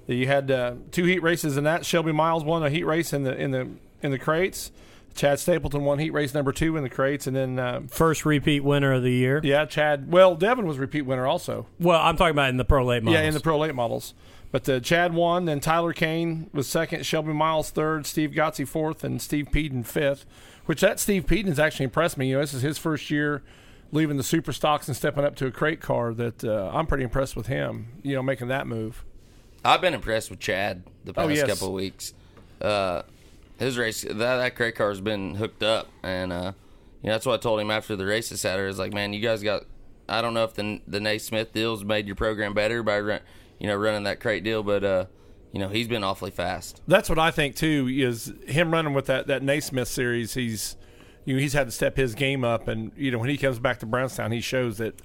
Speaker 4: You had uh, two heat races in that. Shelby Miles won a heat race in the in the in the crates. Chad Stapleton won heat race number two in the crates, and then uh,
Speaker 2: First repeat winner of the year.
Speaker 4: yeah, Chad. Well, Devin was repeat winner also.
Speaker 2: Well, I'm talking about in the pro late models.
Speaker 4: Yeah, in the pro late models. But uh, Chad won, then Tyler Kane was second, Shelby Miles third, Steve Gotze fourth, and Steve Peden fifth. Which that Steve Peden has actually impressed me. You know, this is his first year leaving the super stocks and stepping up to a crate car. That uh, I'm pretty impressed with him. You know, making that move.
Speaker 3: I've been impressed with Chad the past
Speaker 4: Oh, yes.
Speaker 3: couple of weeks. Uh, his race that that crate car has been hooked up, and uh, you know that's what I told him after the race this Saturday. Is like, man, you guys got. I don't know if the the Nesmith deals made your program better by run, you know running that crate deal, but uh, you know he's been awfully fast.
Speaker 4: That's what I think too. Is him running with that that Nesmith series? He's you know he's had to step his game up, and you know when he comes back to Brownstown, he shows that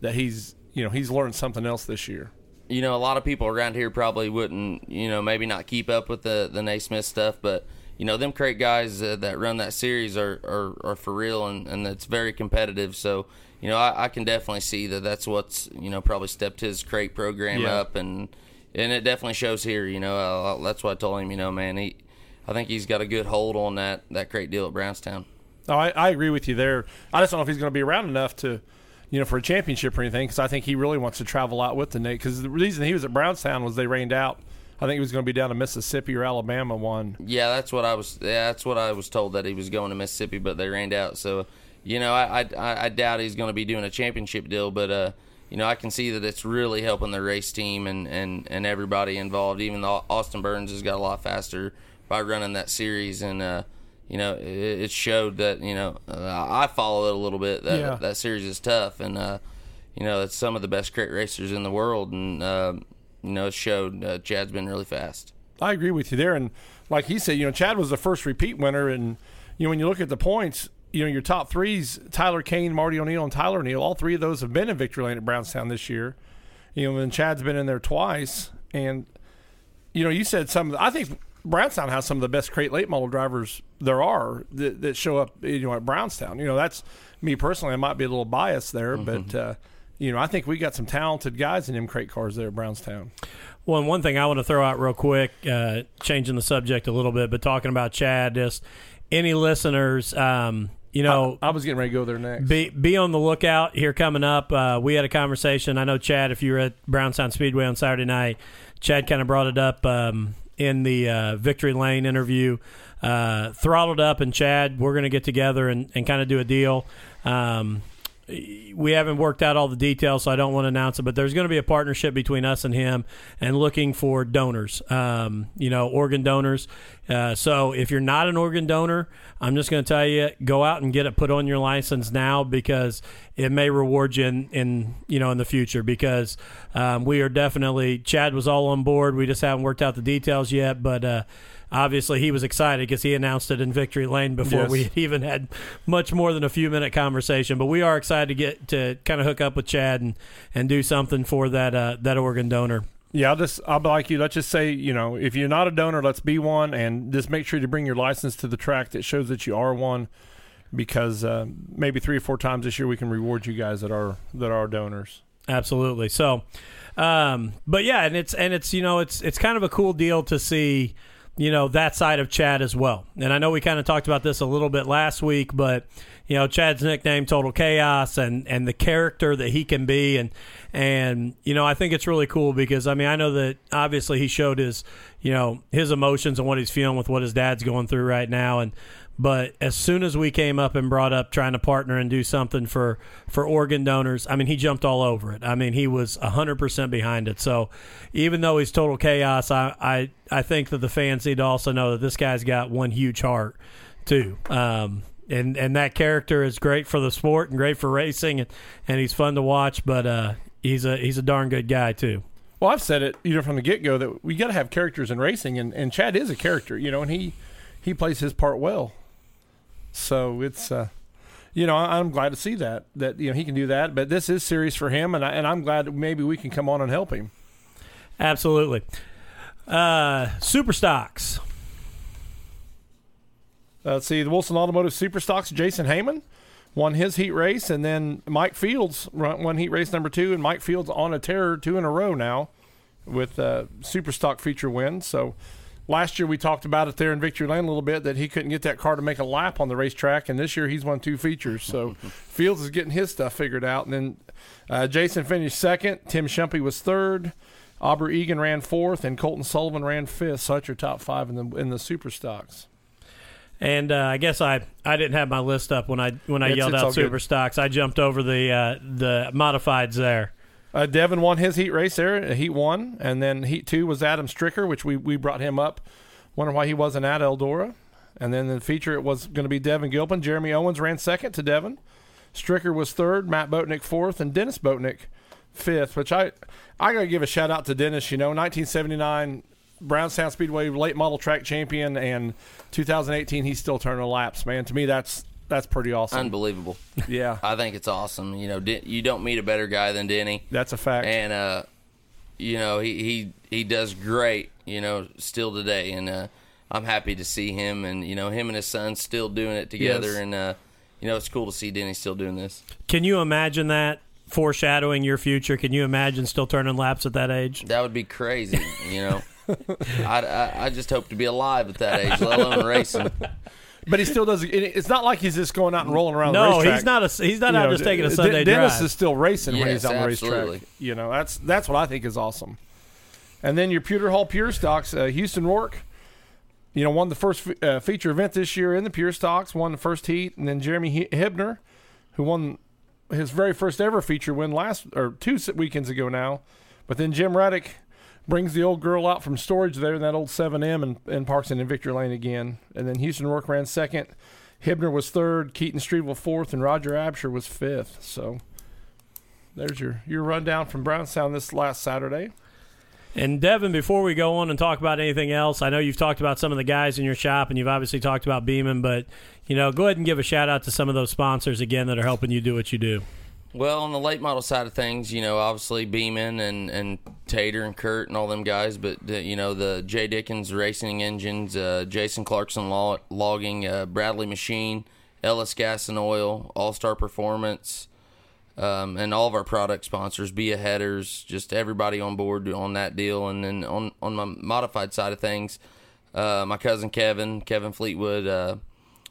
Speaker 4: that he's you know he's learned something else this year.
Speaker 3: you know, a lot of people around here probably wouldn't, you know, maybe not keep up with the the Nesmith stuff, but you know, them crate guys uh, that run that series are, are, are for real, and, and it's very competitive. So, you know, I, I can definitely see that that's what's you know probably stepped his crate program
Speaker 4: Yeah.
Speaker 3: up, and and it definitely shows here. You know, uh, that's what I told him. You know, man, he, I think he's got a good hold on that that crate deal at Brownstown.
Speaker 4: No, I, I agree with you there. I just don't know if he's going to be around enough to, you know, for a championship or anything. Because I think he really wants to travel out with the Nate. Because the reason he was at Brownstown was they rained out. I think he was going to be down to Mississippi or Alabama one.
Speaker 3: Yeah, that's what I was. Yeah, that's what I was told that he was going to Mississippi, but they rained out. So, you know, I I, I doubt he's going to be doing a championship deal, but uh, you know, I can see that it's really helping the race team and and and everybody involved. Even though Austin Burns has got a lot faster by running that series, and uh, you know, it, it showed that you know uh, I follow it a little bit. That
Speaker 4: Yeah.
Speaker 3: that series is tough, and uh, you know, it's some of the best crate racers in the world, and uh, you know, it showed. Uh, Chad's been really fast.
Speaker 4: I agree with you there. And like he said, you know, Chad was the first repeat winner. And, you know, when you look at the points, you know, your top threes, Tyler Kane, Marty O'Neill, and Tyler O'Neill, all three of those have been in victory lane at Brownstown this year. You know, and Chad's been in there twice. And, you know, you said some, I think Brownstown has some of the best crate late model drivers there are that, that show up, you know, at Brownstown. You know, that's me personally. I might be a little biased there, but, uh, you know, I think we got some talented guys in them crate cars there at Brownstown.
Speaker 2: Well, and one thing I want to throw out real quick, uh, changing the subject a little bit, but talking about Chad, just any listeners, um, you know,
Speaker 4: I was getting ready to go there next.
Speaker 2: be be on the lookout here coming up. Uh, we had a conversation. I know Chad, if you were at Brownstown Speedway on Saturday night, Chad kind of brought it up um, in the uh, Victory Lane interview. Uh, throttled up and Chad, we're going to get together and, and kind of do a deal. Um, we haven't worked out all the details, so I don't want to announce it. But there's going to be a partnership between us and him, and looking for donors. Um, you know, organ donors. Uh, so if you're not an organ donor, I'm just going to tell you, go out and get it put on your license now because it may reward you in, in you know in the future. Because um, we are definitely Chad was all on board. We just haven't worked out the details yet, but. Uh, Obviously, he was excited because he announced it in Victory Lane before
Speaker 4: Yes.
Speaker 2: we even had much more than a few minute conversation. But we are excited to get to kind of hook up with Chad and, and do something for that uh, that organ donor.
Speaker 4: Yeah, I'll just I'll be like you. Let's just say you know if you're not a donor, let's be one, and just make sure to bring your license to the track that shows that you are one, because uh, maybe three or four times this year we can reward you guys that are that are donors.
Speaker 2: Absolutely. So, um, but yeah, and it's and it's you know it's it's kind of a cool deal to see you know that side of Chad as well. And I know we kind of talked about this a little bit last week, but you know Chad's nickname Total Chaos and and the character that he can be and and you know I think it's really cool because I mean I know that obviously he showed his you know his emotions and what he's feeling with what his dad's going through right now and but as soon as we came up and brought up trying to partner and do something for for organ donors, I mean, he jumped all over it. I mean, he was hundred percent behind it. So even though he's total chaos, I, I I think that the fans need to also know that this guy's got one huge heart too. Um, and and that character is great for the sport and great for racing, and, and he's fun to watch. But uh, he's a he's a darn good guy too.
Speaker 4: Well, I've said it you know from the get go that we got to have characters in racing, and, and Chad is a character, you know, and he he plays his part well. So it's uh, you know I'm glad to see that that you know he can do that, but this is serious for him, and I, and I'm glad maybe we can come on and help him.
Speaker 2: Absolutely. Uh, super stocks.
Speaker 4: Uh, let's see, the Wilson Automotive Superstocks, Jason Heyman won his heat race, and then Mike Fields won heat race number two, and Mike Fields on a tear two in a row now with uh, Superstock feature wins. So last year we talked about it there in Victory Lane a little bit that he couldn't get that car to make a lap on the racetrack, and this year he's won two features. So Fields is getting his stuff figured out, and then uh, Jason finished second, Tim Shumpy was third. Aubrey Egan ran fourth, and Colton Sullivan ran fifth. So that's your top five in the in the super stocks.
Speaker 2: And uh, I guess I, I didn't have my list up when I when I
Speaker 4: It's-
Speaker 2: yelled
Speaker 4: it's all
Speaker 2: out
Speaker 4: good.
Speaker 2: super stocks. I jumped over the uh, the modifieds there.
Speaker 4: Uh, Devin won his heat race there, uh, heat one, and then heat two was Adam Stricker, which we, we brought him up. Wonder why he wasn't at Eldora. And then the feature it was going to be Devin Gilpin. Jeremy Owens ran second to Devin. Stricker was third, Matt Boatnick fourth, and Dennis Boatnick fifth. Which I I got to give a shout out to Dennis. You know, 1979 Brownstown Speedway late model track champion, and 2018 he's still turning laps. Man, to me that's that's pretty awesome.
Speaker 3: Unbelievable.
Speaker 4: yeah,
Speaker 3: I think it's awesome. You know, Den- you don't meet a better guy than Denny.
Speaker 4: that's a fact.
Speaker 3: and uh, you know he, he he does great. You know, still today, and uh, I'm happy to see him and you know him and his son still doing it together,
Speaker 4: Yes.
Speaker 3: and uh, you know it's cool to see Denny still doing this.
Speaker 2: Can you imagine that foreshadowing your future? Can you imagine still turning laps at that age?
Speaker 3: That would be crazy. You know, I, I I just hope to be alive at that age, let alone racing.
Speaker 4: But he still does. it- It's not like he's just going out and rolling around. the
Speaker 2: No,
Speaker 4: racetrack.
Speaker 2: he's not a he's not
Speaker 4: You
Speaker 2: out
Speaker 4: know,
Speaker 2: just taking a Sunday
Speaker 4: Dennis
Speaker 2: drive.
Speaker 4: is still racing when he's on the
Speaker 3: absolutely.
Speaker 4: racetrack. You know, that's that's what I think is awesome. And then your Pewter Hall Pure Stocks, uh, Houston Rourke, you know, won the first fe- uh, feature event this year in the Pure Stocks, won the first heat, and then Jeremy He- Hibner, who won his very first ever feature win last or two weekends ago now. But then Jim Raddick brings the old girl out from storage there in that old 7M and, and parks in Victory Lane again. And then Houston Rourke ran second. Hibner was third, Keaton Streetville fourth, and Roger Absher was fifth. So there's your, your rundown from Brownstown this last Saturday.
Speaker 2: And Devin, before we go on and talk about anything else, I know you've talked about some of the guys in your shop, and you've obviously talked about Beeman, but you know, go ahead and give a shout out to some of those sponsors again that are helping you do what you do.
Speaker 3: Well, on the late model side of things, you know, obviously Beeman and, and Tater and Kurt and all them guys, but the, you know the Jay Dickens Racing Engines, uh, Jason Clarkson Logging, uh, Bradley Machine, Ellis Gas and Oil, All Star Performance, um, and all of our product sponsors, Beyea Headers, just everybody on board on that deal. And then on on my modified side of things, uh, my cousin Kevin, Kevin Fleetwood.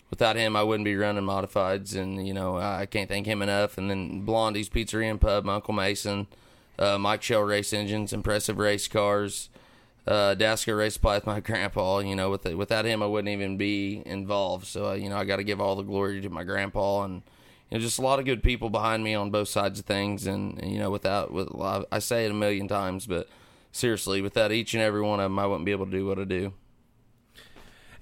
Speaker 3: Without him, I wouldn't be running modifieds, and you know I can't thank him enough. And then Blondie's Pizzeria and Pub, my Uncle Mason, uh, Mike Shell Race Engines, Impressive Race Cars, uh, Dasker Race with my grandpa. You know, with without him, I wouldn't even be involved. So uh, you know, I got to give all the glory to my grandpa and. You know, just a lot of good people behind me on both sides of things, and, and you know, without, with I say it a million times, but seriously, without each and every one of them, I wouldn't be able to do what I do.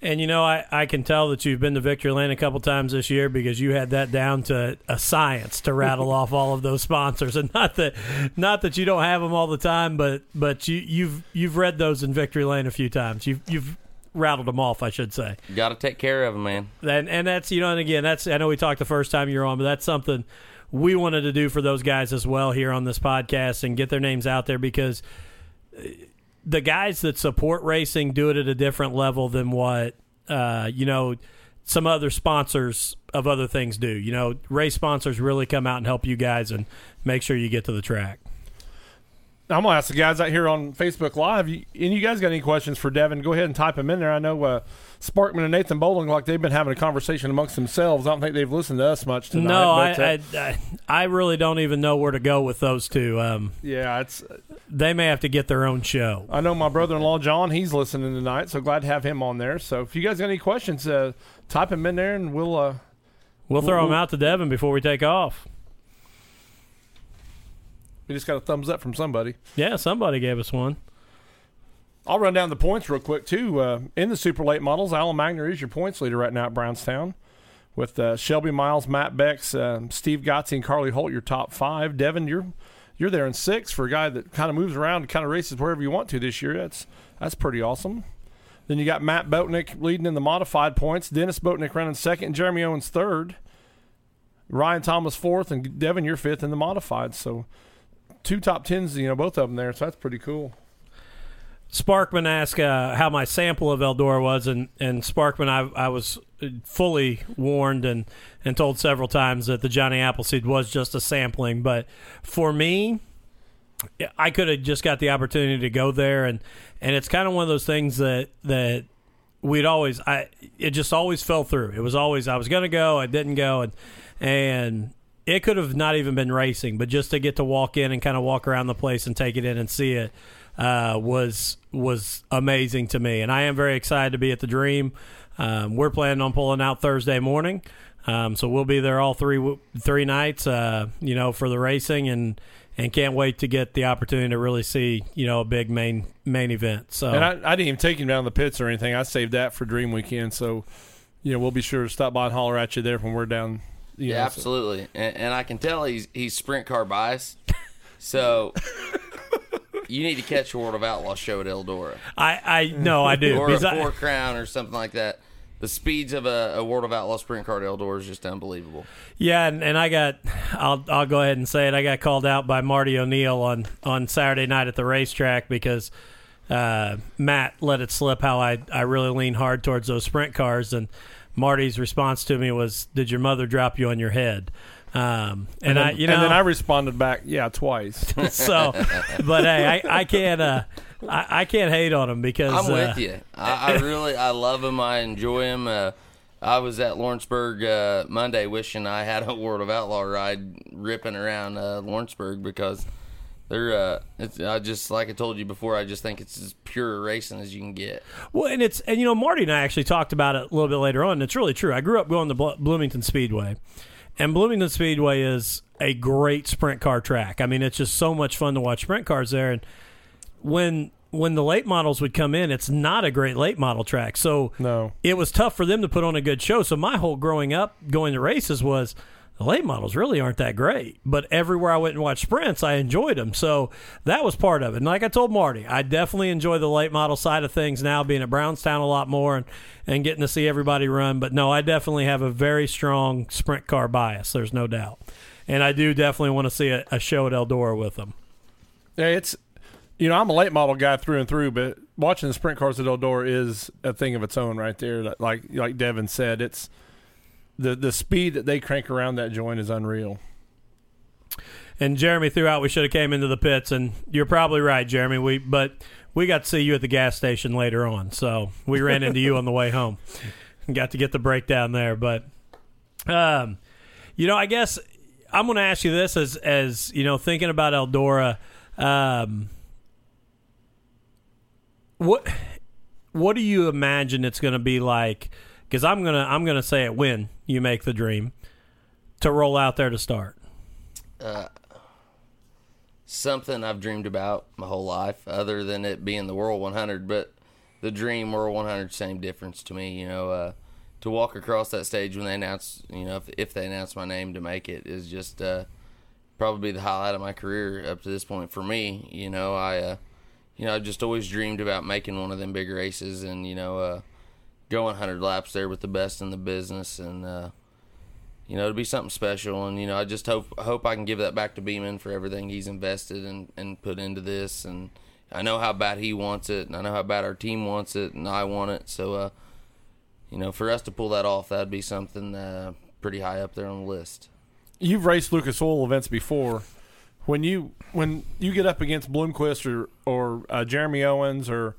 Speaker 2: And you know, I, I can tell that you've been to Victory Lane a couple times this year because you had that down to a science to rattle off all of those sponsors. And not that not that you don't have them all the time, but but you you've you've read those in Victory Lane a few times. You've you've rattled them off, I should say.
Speaker 3: Got to take care of them, man.
Speaker 2: And and that's you know, and again, that's I know we talked the first time you were on, but that's something we wanted to do for those guys as well here on this podcast and get their names out there because uh, the guys that support racing do it at a different level than what uh, you know some other sponsors of other things do. You know, race sponsors really come out and help you guys and make sure you get to the track.
Speaker 4: I'm gonna ask the guys out here on Facebook Live. You, and you guys got any questions for Devin? Go ahead and type them in there. I know uh, Sparkman and Nathan Bowling like they've been having a conversation amongst themselves. I don't think they've listened to us much tonight.
Speaker 2: no,
Speaker 4: but,
Speaker 2: I,
Speaker 4: uh,
Speaker 2: I, I I really don't even know where to go with those two. Um,
Speaker 4: yeah, it's.
Speaker 2: They may have to get their own show.
Speaker 4: I know my brother-in-law John. He's listening tonight, so glad to have him on there. So if you guys got any questions, uh, type them in there, and we'll. Uh,
Speaker 2: We'll throw them
Speaker 4: Well-
Speaker 2: out to Devin before we take off.
Speaker 4: we just got a thumbs up from somebody.
Speaker 2: Yeah, somebody gave us one.
Speaker 4: I'll run down the points real quick too. Uh, in the super late models, Alan Magner is your points leader right now at Brownstown, with uh, Shelby Miles, Matt Bex, uh, Steve Gotze, and Carly Holt your top five. Devin, you're you're there in six for a guy that kind of moves around and kind of races wherever you want to this year. That's that's pretty awesome. Then you got Matt Boatnick leading in the modified points. Dennis Boatnick running second. Jeremy Owens third. Ryan Thomas fourth, and Devin you're fifth in the modified. So two top tens, you know, both of them there. So that's pretty cool.
Speaker 2: Sparkman asked uh, how my sample of Eldora was, and, and Sparkman, I, I was fully warned and, and told several times that the Johnny Appleseed was just a sampling. But for me, I could have just got the opportunity to go there, and, and it's kind of one of those things that that we'd always I it just always fell through. It was always I was going to go, I didn't go, and and it could have not even been racing, but just to get to walk in and kind of walk around the place and take it in and see it uh, was was amazing to me, and I am very excited to be at the Dream. Um, we're planning on pulling out Thursday morning, um, so we'll be there all three three nights. Uh, you know, for the racing and and can't wait to get the opportunity to really see you know a big main main event. So
Speaker 4: and I, I didn't even take him down the pits or anything. I saved that for Dream Weekend. So you know we'll be sure to stop by and holler at you there when we're down.
Speaker 3: yeah,
Speaker 4: know,
Speaker 3: absolutely. So. And, and I can tell he's he's sprint car biased. So you need to catch a World of Outlaw show at Eldora.
Speaker 2: I, I no, I do.
Speaker 3: or a Four Crown or something like that. The speeds of a, a World of Outlaw sprint car at Eldora is just unbelievable.
Speaker 2: Yeah, and, and I got, I'll I'll go ahead and say it. I got called out by Marty O'Neill on on Saturday night at the racetrack because uh, Matt let it slip how I I really lean hard towards those sprint cars, and Marty's response to me was, "Did your mother drop you on your head?" Um, and,
Speaker 4: and then,
Speaker 2: I, you know,
Speaker 4: and then I responded back, yeah, twice.
Speaker 2: so, but hey, I, I can't, uh, I, I, can't hate on him because
Speaker 3: I'm
Speaker 2: uh,
Speaker 3: with you. I, I, really, I love him. I enjoy him. Uh, I was at Lawrenceburg uh, Monday, wishing I had a World of Outlaw ride ripping around uh, Lawrenceburg because they're. Uh, it's, I just like I told you before. I just think it's as pure racing as you can get.
Speaker 2: Well, and it's and you know Marty and I actually talked about it a little bit later on. And it's really true. I grew up going to Bloomington Speedway, and Bloomington Speedway is a great sprint car track. I mean, it's just so much fun to watch sprint cars there. And when when the late models would come in, it's not a great late model track. So
Speaker 4: no.
Speaker 2: it was tough for them to put on a good show. So my whole growing up going to races was late models really aren't that great. But everywhere I went and watched sprints, I enjoyed them. So that was part of it. And like I told Marty, I definitely enjoy the late model side of things now, being at Brownstown a lot more and, and getting to see everybody run. But no, I definitely have a very strong sprint car bias. There's no doubt. And I do definitely want to see a, a show at Eldora with them.
Speaker 4: Yeah, it's you know, I'm a late model guy through and through, but watching the sprint cars at Eldora is a thing of its own right there. Like like Devin said, it's the the speed that they crank around that joint is unreal.
Speaker 2: And Jeremy threw out we should have came into the pits, and you're probably right, Jeremy. We but we got to see you at the gas station later on, so we ran into you on the way home. Got to get the breakdown there, but um, you know, I guess I'm going to ask you this as as you know, thinking about Eldora. Um, what what do you imagine it's going to be like? Because I'm gonna I'm gonna say it when you make the dream to roll out there to start.
Speaker 3: Uh, something I've dreamed about my whole life, other than it being the World 100. But the Dream World 100, same difference to me. You know, uh, to walk across that stage when they announce, you know, if, if they announce my name to make it is just uh, probably the highlight of my career up to this point for me. You know, I, uh, you know, I just always dreamed about making one of them big races and you know, uh, going 100 laps there with the best in the business and. Uh, you know, it'd be something special, and you know, I just hope hope I can give that back to Beeman for everything he's invested and and put into this, and I know how bad he wants it, and I know how bad our team wants it, and I want it. So, uh, you know, for us to pull that off, that'd be something uh, pretty high up there on the list.
Speaker 4: You've raced Lucas Oil events before. When you when you get up against Bloomquist or or uh, Jeremy Owens or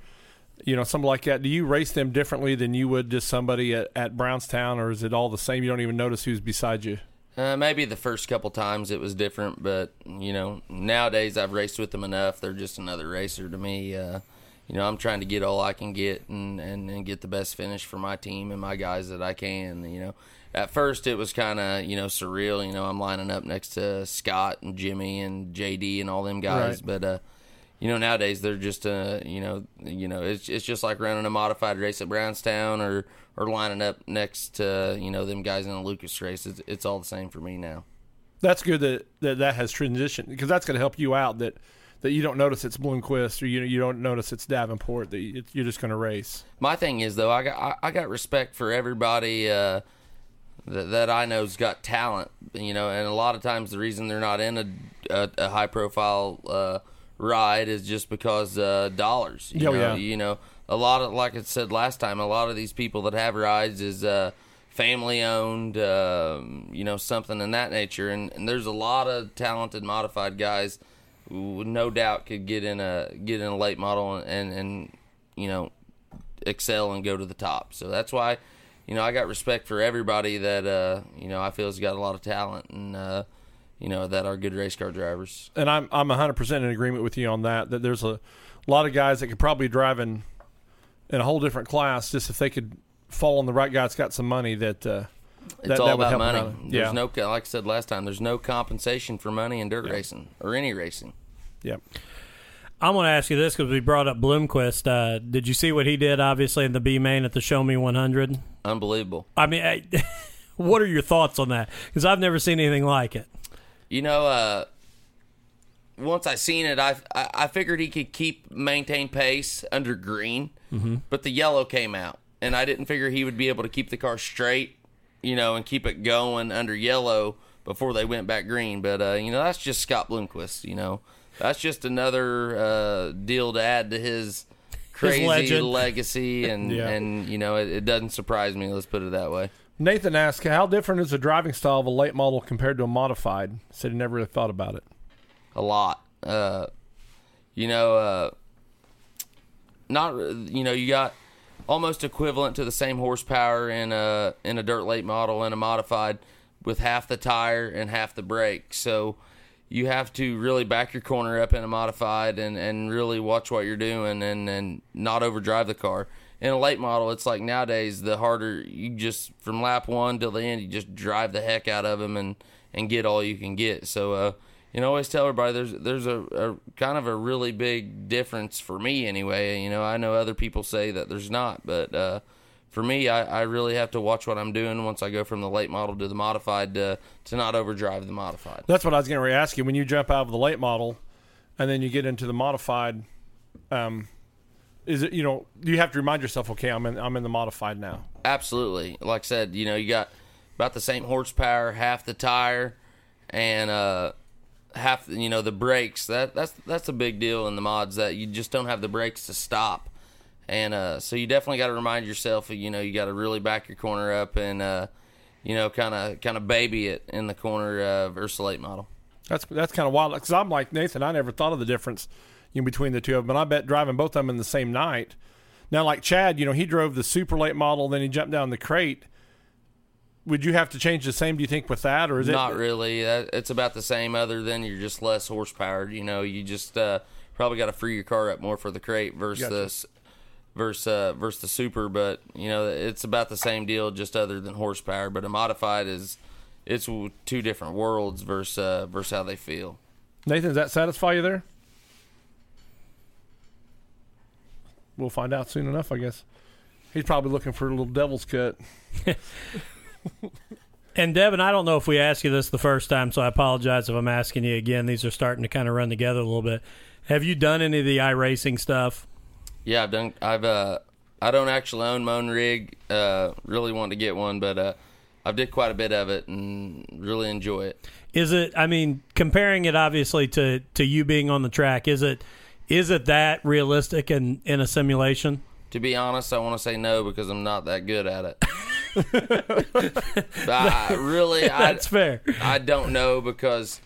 Speaker 4: you know something like that, do you race them differently than you would just somebody at, at Brownstown, or is it all the same? You don't even notice who's beside you.
Speaker 3: Uh, maybe the first couple times it was different, but you know nowadays I've raced with them enough. They're just another racer to me. Uh, you know I'm trying to get all I can get and, and, and get the best finish for my team and my guys that I can. You know, at first it was kind of you know surreal. You know I'm lining up next to Scott and Jimmy and JD and all them guys,
Speaker 4: Right.
Speaker 3: but uh, you know nowadays they're just uh you know you know it's it's just like running a modified race at Brownstown or or lining up next to you know them guys in a Lucas race. It's, it's all the same for me now.
Speaker 4: That's good that that, that has transitioned because that's going to help you out. That that you don't notice it's Bloomquist or you you don't notice it's Davenport. That you- you're just going to race.
Speaker 3: My thing is though, I got I, I got respect for everybody uh, that that I know's got talent, you know, and a lot of times the reason they're not in a a, a high profile uh, ride is just because uh, dollars. You
Speaker 4: Oh,
Speaker 3: know,
Speaker 4: yeah.
Speaker 3: you know, a lot of like I said last time, a lot of these people that have rides is uh, family owned, um, you know, something in that nature. And, and there's a lot of talented modified guys who no doubt could get in a get in a late model and and, and you know excel and go to the top. So that's why, you know, I got respect for everybody that uh, you know I feel has got a lot of talent and uh, you know that are good race car drivers.
Speaker 4: and I'm I'm 100 percent in agreement with you on that. That there's a lot of guys that could probably drive driving in a whole different class just if they could fall on the right guy that's got some money. That uh,
Speaker 3: It's
Speaker 4: that,
Speaker 3: all
Speaker 4: that
Speaker 3: about money.
Speaker 4: out.
Speaker 3: There's
Speaker 4: Yeah,
Speaker 3: no, like I said last time, there's no compensation for money in dirt racing or any racing.
Speaker 4: yeah.
Speaker 2: I'm going to ask you this because we brought up Bloomquist. Uh, did you see what he did? Obviously in the B main at the Show Me 100.
Speaker 3: Unbelievable.
Speaker 2: I mean, I, what are your thoughts on that? Because I've never seen anything like it.
Speaker 3: You know, uh, once I seen it, I, I I figured he could keep maintain pace under green, but the yellow came out, and I didn't figure he would be able to keep the car straight, you know, and keep it going under yellow before they went back green. But uh, you know, that's just Scott Bloomquist. You know, that's just another uh, deal to add to his crazy legacy, and
Speaker 4: Yeah.
Speaker 3: and you know, it, it doesn't surprise me. Let's put it that way.
Speaker 4: Nathan asked, "How different is the driving style of a late model compared to a modified?" Said he never really thought about it.
Speaker 3: a lot. Uh, you know, uh, not you know you got almost equivalent to the same horsepower in a in a dirt late model and a modified with half the tire and half the brake. So you have to really back your corner up in a modified and, and really watch what you're doing and, and not overdrive the car. In a late model, it's like nowadays the harder you just from lap one till the end, you just drive the heck out of them and, and get all you can get. So uh, you know, always tell everybody there's there's a, a kind of a really big difference for me anyway. You know, I know other people say that there's not, but uh, for me, I, I really have to watch what I'm doing once I go from the late model to the modified to, to not overdrive the modified.
Speaker 4: That's what I was going to ask you. When you jump out of the late model, and then you get into the modified, um, is it you know you have to remind yourself, okay, I'm in I'm in the modified now.
Speaker 3: Absolutely. Like I said, you know, you got about the same horsepower, half the tire, and uh, half you know the brakes. That that's that's a big deal in the mods that you just don't have the brakes to stop, and uh, so you definitely got to remind yourself. You know, you got to really back your corner up and uh, you know, kind of kind of baby it in the corner uh, versus late model.
Speaker 4: That's that's kind of wild because I'm like Nathan. I never thought of the difference you know, between the two of them. And I bet driving both of them in the same night. Now, like Chad, you know, he drove the super late model, then he jumped down the crate. Would you have to change the same? Do you think with that, or is
Speaker 3: Not
Speaker 4: it
Speaker 3: not really. It's about the same, other than you're just less horsepower. You know, you just uh, probably got to free your car up more for the crate versus
Speaker 4: Gotcha.
Speaker 3: versus uh, versus the super. But you know, it's about the same deal, just other than horsepower. But a modified is it's two different worlds versus uh, versus how they feel.
Speaker 4: Nathan? Does that satisfy you there? We'll find out soon enough, I guess. He's probably looking for a little devil's cut.
Speaker 2: And Devin, I don't know if we asked you this the first time, so I apologize if I'm asking you again. These are starting to kind of run together a little bit. Have you done any of the iRacing stuff?
Speaker 3: Yeah, I've done. I've uh, I don't actually own my own rig. Uh, really want to get one, but uh, I've did quite a bit of it and really enjoy it.
Speaker 2: Is it? I mean, comparing it obviously to to you being on the track, is it is it that realistic in in a simulation?
Speaker 3: To be honest, I want to say no because I'm not that good at it. But I, really, I,
Speaker 2: That's fair.
Speaker 3: I don't know because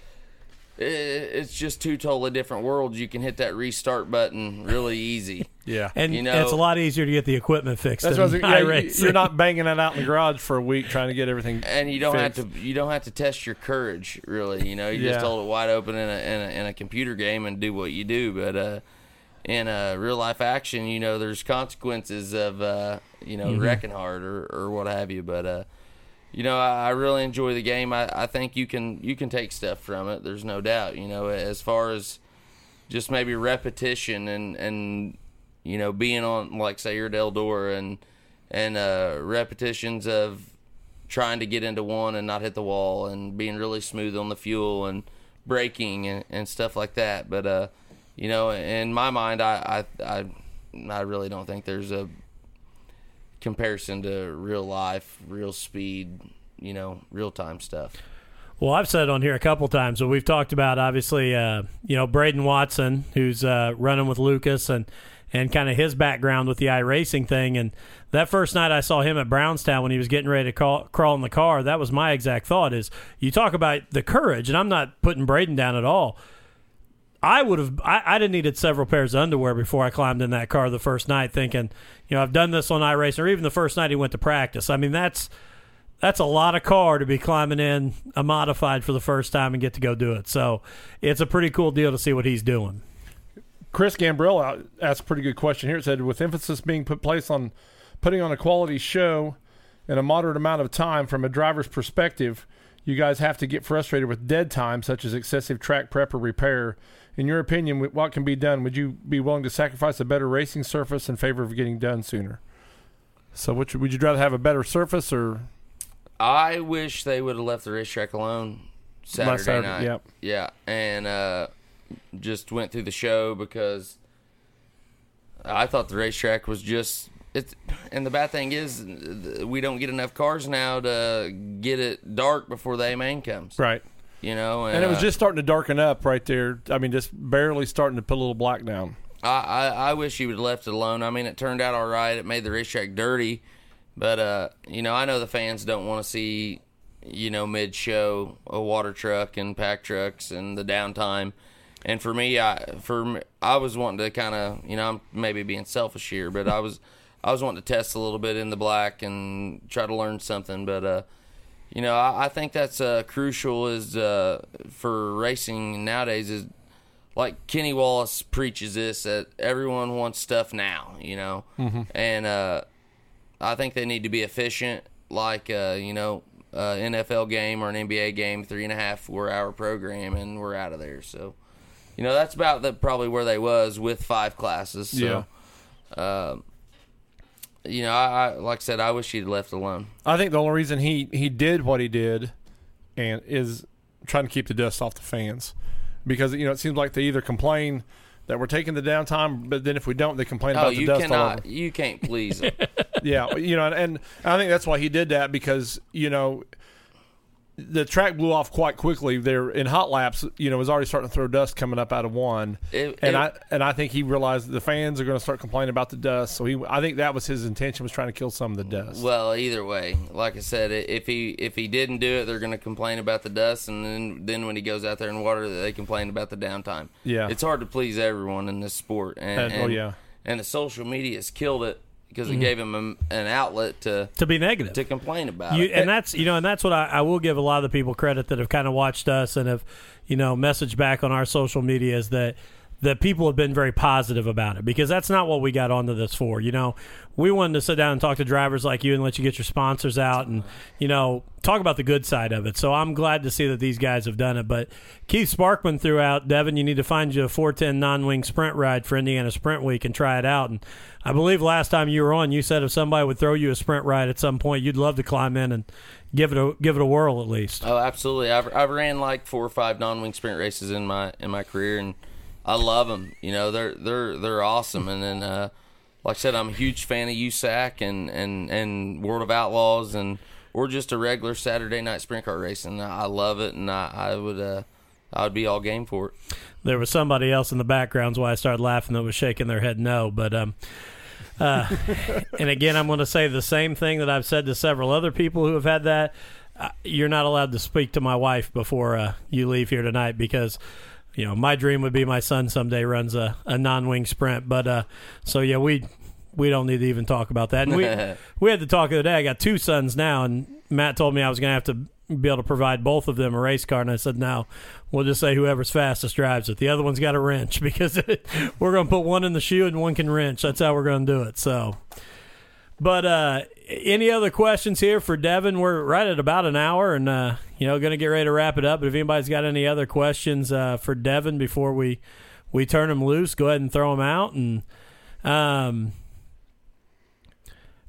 Speaker 3: i it's just two totally different worlds. You can hit that restart button really easy.
Speaker 4: Yeah,
Speaker 2: And
Speaker 3: You know-
Speaker 2: it's a lot easier to get the equipment fixed.
Speaker 4: that's
Speaker 2: than
Speaker 4: what I was, yeah, you-
Speaker 2: iRacing.
Speaker 4: You're not banging that out in the garage for a week trying to get everything.
Speaker 3: and you don't have to you don't have to test your courage really you know you
Speaker 4: Yeah.
Speaker 3: just hold it wide open in a, in a in a computer game and do what you do but uh in uh real life action you know there's consequences of uh you know wrecking hard or or what have you but uh you know I, I really enjoy the game I, I think you can you can take stuff from it there's no doubt you know as far as just maybe repetition and and you know being on like say you're at Eldora and and uh repetitions of trying to get into one and not hit the wall and being really smooth on the fuel and braking and, and stuff like that. But uh you know in my mind I, I i i really don't think there's a comparison to real life real speed you know real time stuff.
Speaker 2: Well, I've said on here a couple times, but we've talked about obviously, uh, you know, Braden Watson, who's uh, running with Lucas, and and kind of his background with the iRacing thing. And that first night I saw him at Brownstown when he was getting ready to call, crawl in the car, that was my exact thought: is you talk about the courage, and I'm not putting Braden down at all. I would have. I, I'd have needed several pairs of underwear before I climbed in that car the first night, thinking, you know, I've done this on iRacing, or even the first night he went to practice. I mean, that's that's a lot of car to be climbing in a modified for the first time and get to go do it. So it's a pretty cool deal to see what he's doing.
Speaker 4: Chris Gambrell asked a pretty good question here. It said, with emphasis being put place on putting on a quality show in a moderate amount of time from a driver's perspective, you guys have to get frustrated with dead time, such as excessive track prep or repair. In your opinion, what can be done? Would you be willing to sacrifice a better racing surface in favor of getting done sooner? So, would you, would you rather have a better surface or
Speaker 3: I wish they would have left the racetrack alone Saturday,
Speaker 4: Saturday,
Speaker 3: night.
Speaker 4: yep.
Speaker 3: Yeah, and uh, just went through the show because I thought the racetrack was just it's. And the bad thing is, we don't get enough cars now to get it dark before the A main comes.
Speaker 4: right?
Speaker 3: You know, and,
Speaker 4: And it was
Speaker 3: uh,
Speaker 4: just starting to darken up right there. I mean, just barely starting to put a little black down.
Speaker 3: I, I, I wish you would have left it alone. I mean, it turned out all right. It made the racetrack dirty, but uh, you know, I know the fans don't want to see, you know, mid show a water truck and pack trucks and the downtime. And for me, I for I was wanting to kind of, you know, I'm maybe being selfish here, but I was I was wanting to test a little bit in the black and try to learn something. But uh, you know, I, I think that's uh, crucial is uh, for racing nowadays is like Kenny Wallace preaches this that everyone wants stuff now, you know, and uh, I think they need to be efficient, like uh, you know, uh, NFL game or an NBA game, three and a half, four hour program, and we're out of there. So, you know, that's about the probably where they was with five classes. So, um, you know, I, I like I said, I wish he'd left alone.
Speaker 4: I think the only reason he he did what he did, and is trying to keep the dust off the fans, because you know it seems like they either complain that we're taking the downtime, but then if we don't, they complain
Speaker 3: Oh,
Speaker 4: about the dust
Speaker 3: cannot, you can't please them.
Speaker 4: yeah, you know, and, and I think that's why he did that because you know the track blew off quite quickly. There in hot laps, you know, was already starting to throw dust coming up out of one,
Speaker 3: It-
Speaker 4: and
Speaker 3: it-
Speaker 4: I and I think he realized the fans are going to start complaining about the dust. So he, I think that was his intention was trying to kill some of the dust.
Speaker 3: Well, either way, like I said, if he if he didn't do it, they're going to complain about the dust, and then then when he goes out there in water, they complain about the downtime.
Speaker 4: Yeah.
Speaker 3: it's hard to please everyone in this sport, and,
Speaker 4: And- oh, yeah.
Speaker 3: and the social media has killed it because
Speaker 4: Mm-hmm.
Speaker 3: it gave him a, an outlet to
Speaker 2: To be negative.
Speaker 3: to complain about
Speaker 2: You,
Speaker 3: it.
Speaker 2: and that's you know, and that's what I, I will give a lot of the people credit that have kind of watched us and have, you know, messaged back on our social media is that that people have been very positive about it because that's not what we got onto this for. You know, we wanted to sit down and talk to drivers like you and let you get your sponsors out and you know talk about the good side of it. So I'm glad to see that these guys have done it. But Keith Sparkman threw out Devin, you need to find you a 410 non-wing sprint ride for Indiana Sprint Week and try it out. And I believe last time you were on, you said if somebody would throw you a sprint ride at some point, you'd love to climb in and give it a give it a whirl at least.
Speaker 3: Oh, absolutely. I've I've ran like four or five non-wing sprint races in my in my career, and I love them. You know, they're they're they're awesome. And then, uh, like I said, I'm a huge fan of USAC and and and World of Outlaws, and we're just a regular Saturday night sprint car racing. I love it, and I, I would uh, I would be all game for it.
Speaker 2: There was somebody else in the background, why I started laughing that was shaking their head no. But um, uh, and again, I'm going to say the same thing that I've said to several other people who have had that. Uh, you're not allowed to speak to my wife before uh, you leave here tonight because you know my dream would be my son someday runs a, a non-wing sprint. But uh, so yeah, we we don't need to even talk about that. And we we had to talk the other day. I got two sons now, and Matt told me I was going to have to be able to provide both of them a race car, and I said no. We'll just say whoever's fastest drives it. The other one's got a wrench because we're going to put one in the shoe and one can wrench. That's how we're going to do it. So, but uh, any other questions here for Devin? We're right at about an hour, and uh, you know, going to get ready to wrap it up. But if anybody's got any other questions uh, for Devin before we we turn him loose, go ahead and throw him out. And um,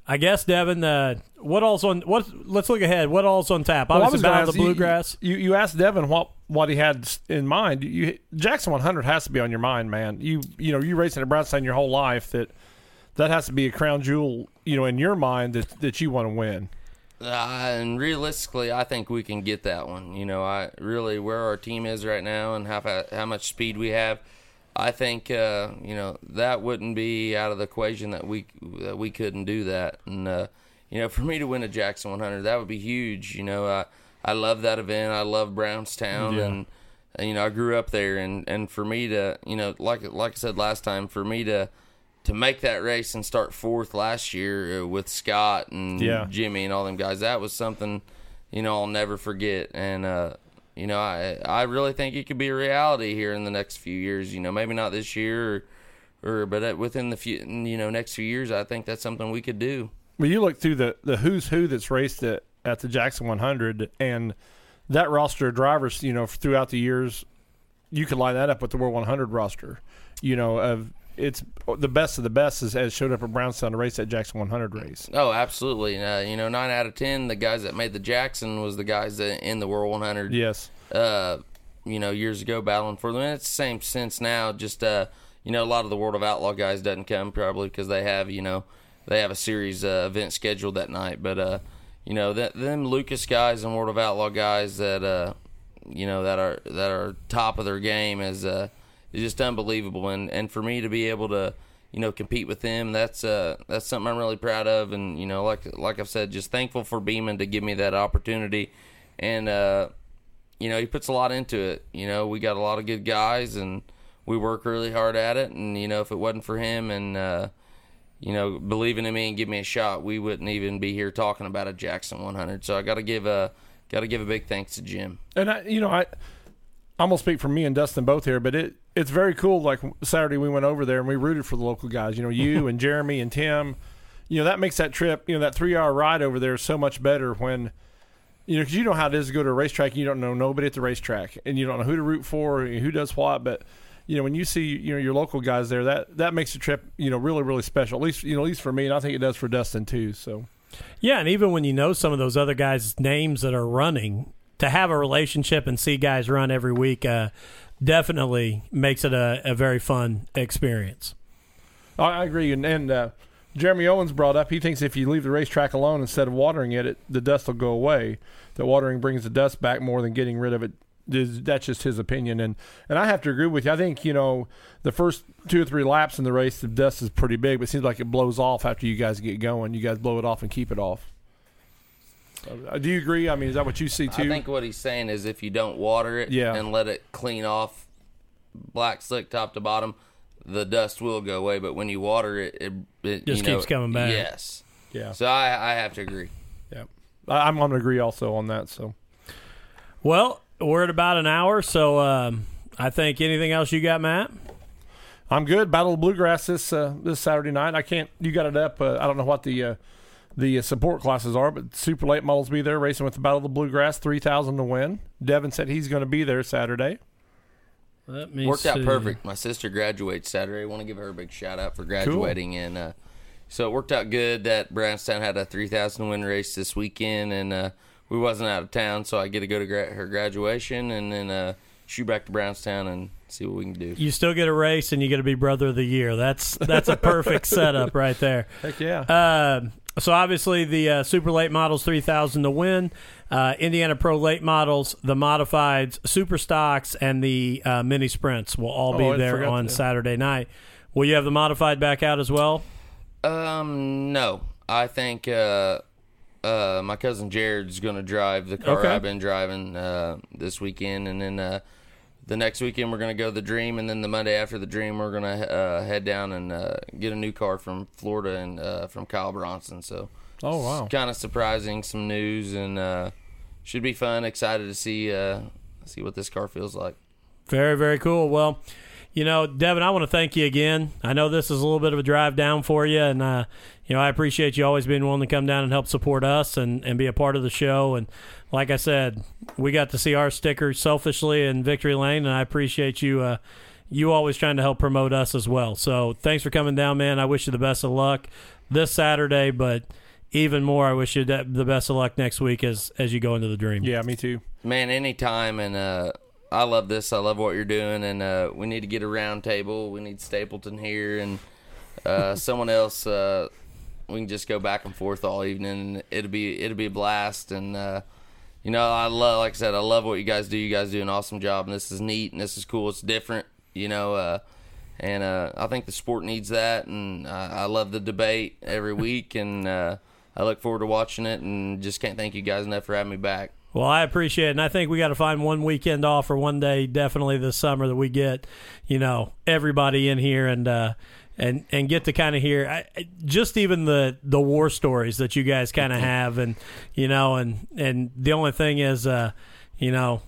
Speaker 2: I guess Devin, uh, what all's on? What? Let's look ahead. What all's on tap?
Speaker 4: Well, I was
Speaker 2: the
Speaker 4: you-
Speaker 2: Bluegrass.
Speaker 4: You, you asked Devin what what he had in mind. You Jackson 100 has to be on your mind, man. You you know you racing at Brownstown your whole life that that has to be a crown jewel. You know in your mind that that you want to win.
Speaker 3: Uh, and realistically, I think we can get that one. You know, I really where our team is right now and how how much speed we have. I think uh, you know that wouldn't be out of the equation that we that we couldn't do that. And uh, you know, for me to win a Jackson 100, that would be huge. You know, I I love that event. I love Brownstown,
Speaker 4: Yeah.
Speaker 3: and and, you know I grew up there. And and for me to you know like like I said last time, for me to to make that race and start fourth last year uh, with Scott and
Speaker 4: Yeah.
Speaker 3: Jimmy and all them guys, that was something you know I'll never forget. And uh, you know I I really think it could be a reality here in the next few years. You know maybe not this year or, or but within the few you know next few years, I think that's something we could do.
Speaker 4: Well, you look through the the who's who that's raced at at the Jackson 100, and that roster of drivers, you know, throughout the years, you could line that up with the World 100 roster. You know, of it's the best of the best has, has showed up at Brownstown to race that Jackson 100 race.
Speaker 3: Oh, absolutely. Uh, you know, nine out of ten, the guys that made the Jackson was the guys that in the World 100.
Speaker 4: Yes.
Speaker 3: uh, you know, years ago battling for them. And it's the same sense now. Just uh, you know, a lot of the World of Outlaw guys doesn't come probably because they have you know they have a series uh, event scheduled that night. But uh, you know, that them Lucas guys and World of Outlaw guys that uh, you know that are that are top of their game is uh, is just unbelievable. And and for me to be able to you know compete with them, that's uh that's something I'm really proud of. And you know, like like I've said, just thankful for Beeman to give me that opportunity. And uh, you know, he puts a lot into it. You know, we got a lot of good guys and we work really hard at it. And, you know, if it wasn't for him and, uh, you know, believing in me and give me a shot, we wouldn't even be here talking about a Jackson 100. So I got to give a, got to give a big thanks to Jim.
Speaker 4: And I, you know, I I'm gonna speak for me and Dustin both here, but it it's very cool. Like Saturday, we went over there and we rooted for the local guys. You know, you and Jeremy and Tim. You know, that makes that trip, you know, that three hour ride over there so much better when, you know, because you know how it is to go to a racetrack. And you don't know nobody at the racetrack, and you don't know who to root for, and who does what. But you know, when you see you know your local guys there, that that makes the trip you know really really special. At least you know, at least for me, and I think it does for Dustin too. So
Speaker 2: Yeah, and even when you know some of those other guys' names that are running, to have a relationship and see guys run every week uh, definitely makes it a, a very fun experience.
Speaker 4: I, agree, and, and uh, Jeremy Owens brought up he thinks if you leave the racetrack alone instead of watering it, it, the dust will go away. That watering brings the dust back more than getting rid of it. That's just his opinion, and and I have to agree with you. I think you know the first two or three laps in the race, the dust is pretty big, but it seems like it blows off after you guys get going. You guys blow it off and keep it off. Uh, do you agree? I mean, is that what you see too?
Speaker 3: I think what he's saying is if you don't water it
Speaker 4: Yeah.
Speaker 3: and let it clean off black slick top to bottom, the dust will go away. But when you water it, it, it
Speaker 2: Just
Speaker 3: you know,
Speaker 2: keeps coming back.
Speaker 3: Yes.
Speaker 4: yeah,
Speaker 3: So I, I have to agree.
Speaker 4: yeah. I, I'm going to agree also on that. So.
Speaker 2: Well, we're at about an hour, so um, I think anything else you got, Matt?
Speaker 4: I'm good. Battle of Bluegrass this uh, this Saturday night. I can't. You got it up. Uh, I don't know what the uh, the support classes are, but super late models be there racing with the Battle of the Bluegrass. Three thousand to win. Devin said he's going to be there Saturday.
Speaker 2: Let me
Speaker 3: Worked out perfect. My sister graduates Saturday. I want to give her a big shout out for graduating, and uh, so it worked out good that Brownstown had a three thousand win race this weekend, and uh, we wasn't out of town, so I get to go to gra- her graduation, and then uh, shoot back to Brownstown and see what we can do.
Speaker 2: You still get a race, and you get to be brother of the year. That's that's a perfect setup right there.
Speaker 4: Heck yeah.
Speaker 2: Uh, so obviously the uh, Super Late Models 3000 to win, uh, Indiana Pro Late Models, the Modifieds, Super Stocks, and the uh, Mini Sprints will all be
Speaker 4: Oh,
Speaker 2: there on
Speaker 4: that.
Speaker 2: Saturday night. Will you have the Modified back out as well?
Speaker 3: Um, no, I think uh, uh, my cousin Jared's going to drive the car
Speaker 2: Okay.
Speaker 3: I've been driving uh, this weekend, and then uh, the next weekend we're going to go to the Dream, and then the Monday after the Dream we're going to uh, head down and uh, get a new car from Florida and uh, from Kyle Bronson. So,
Speaker 4: oh wow.
Speaker 3: kind of surprising, some news, and uh, should be fun. Excited to see uh, see what this car feels like.
Speaker 2: Very, very cool. Well, you know, Devin, I want to thank you again. I know this is a little bit of a drive down for you, and uh, you know, I appreciate you always being willing to come down and help support us and, and be a part of the show. And like I said, we got to see our stickers selfishly in Victory Lane, and I appreciate you. Uh, you always trying to help promote us as well. So thanks for coming down, man. I wish you the best of luck this Saturday, but even more, I wish you the the best of luck next week as as you go into the dream.
Speaker 4: Yeah, me too.
Speaker 3: Man, anytime, and uh, I love this. I love what you're doing, and uh, we need to get a round table. We need Stapleton here, and uh, someone else. Uh, we can just go back and forth all evening. It'll be it'll be a blast. And uh, you know, I love like I said, I love what you guys do. You guys do an awesome job, and this is neat and this is cool. It's different. You know. Uh, and uh, I think the sport needs that, and I, I love the debate every week, and uh, I look forward to watching it, and just can't thank you guys enough for having me back.
Speaker 2: Well, I appreciate it, and I think we got to find one weekend off or one day, definitely this summer, that we get, you know, everybody in here and uh, and and get to kind of hear I, just even the the war stories that you guys kind of have, and you know, and and the only thing is, uh, you know,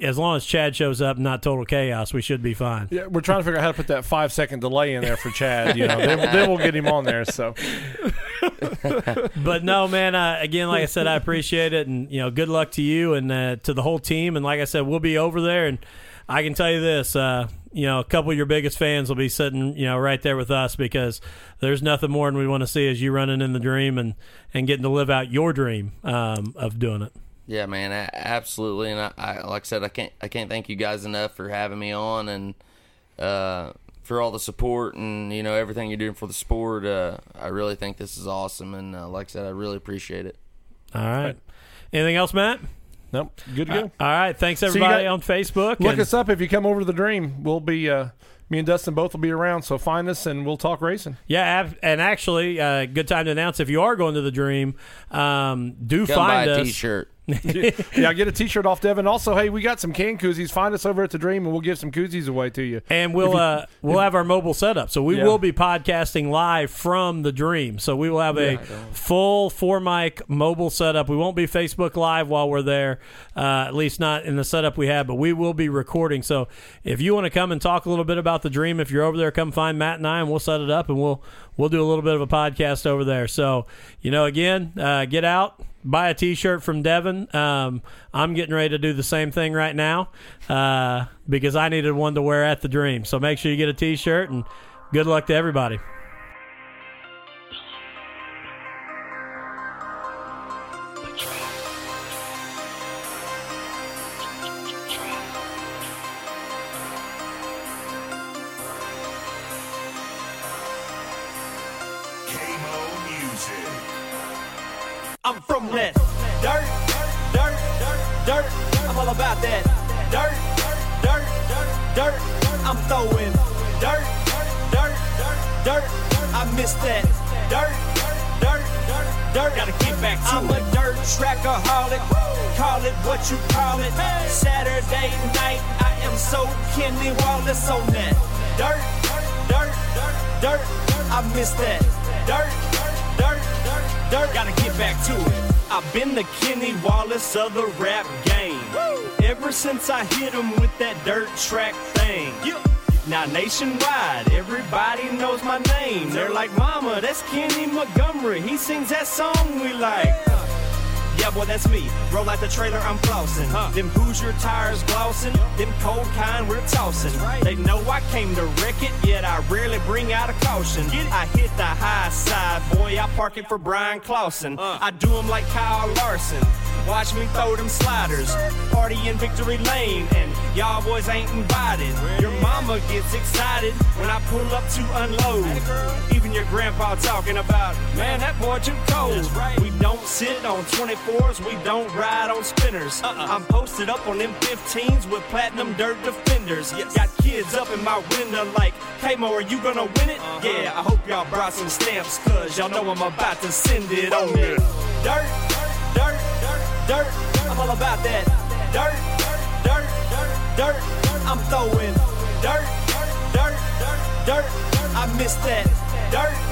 Speaker 2: as long as Chad shows up, not total chaos, we should be fine.
Speaker 4: Yeah, we're trying to figure out how to put that five second delay in there for Chad. You know, then, then we'll get him on there. So,
Speaker 2: but no, man. Uh, again, like I said, I appreciate it, and you know, good luck to you and uh, to the whole team. And like I said, we'll be over there, and I can tell you this. Uh, you know, a couple of your biggest fans will be sitting, you know, right there with us because there's nothing more than we want to see is you running in the dream and and getting to live out your dream um, of doing it.
Speaker 3: Yeah, man, absolutely. And I, I, like I said, I can't I can't thank you guys enough for having me on and uh, for all the support and you know everything you're doing for the sport. Uh, I really think this is awesome, and uh, like I said, I really appreciate it.
Speaker 2: All right. Anything else, Matt?
Speaker 4: Nope. Good to go.
Speaker 2: all right. Thanks everybody
Speaker 4: got-
Speaker 2: on Facebook.
Speaker 4: Look
Speaker 2: and-
Speaker 4: us up if you come over to the Dream. We'll be uh, me and Dustin both will be around. So find us and we'll talk racing.
Speaker 2: Yeah, ab- and actually, uh, good time to announce if you are going to the Dream, um, do
Speaker 3: Come
Speaker 2: find
Speaker 3: buy a
Speaker 2: us.
Speaker 3: T-shirt.
Speaker 4: yeah, get a T-shirt off Devin. Also, hey, we got some can koozies. Find us over at the Dream, and we'll give some koozies away to you.
Speaker 2: And we'll uh, we'll have our mobile setup, so we
Speaker 4: Yeah.
Speaker 2: will be podcasting live from the Dream. So we will have a full four mic mobile setup. We won't be Facebook Live while we're there, uh, at least not in the setup we have. But we will be recording. So if you want to come and talk a little bit about the Dream, if you're over there, come find Matt and I, and we'll set it up, and we'll we'll do a little bit of a podcast over there. So you know, again, uh, get out. Buy a T-shirt from Devin. Um, I'm getting ready to do the same thing right now uh, because I needed one to wear at the Dream. So make sure you get a T-shirt and good luck to everybody.
Speaker 1: Wallace of the rap game. Ever since I hit him with that dirt track thing. Now nationwide, everybody knows my name. They're like, Mama, that's Kenny Montgomery. He sings that song we like. Yeah, boy, that's me. Roll out the trailer, I'm flossing. Them Hoosier tires glossing. Them cold kind we're tossing. They know I came to wreck it, yet I rarely bring out a caution. I hit the high side, boy, I park it for Bryan Clauson. I do 'em like Kyle Larson. Watch me throw them sliders. Party in Victory Lane, and y'all boys ain't invited. Your mama gets excited when I pull up to unload. Even your grandpa talking about, man, that boy too cold. We don't sit on 24s, we don't ride on spinners. Uh-uh. I'm posted up on them 15s with platinum dirt defenders. Got kids up in my window like, hey Mo, are you gonna win it? Uh-huh. Yeah, I hope y'all brought some stamps, cause y'all know I'm about to send it on it. Dirt, dirt, dirt, dirt. I'm all about that. Dirt, dirt, dirt, dirt. I'm throwing dirt, dirt, dirt, dirt. I miss that. Dirt,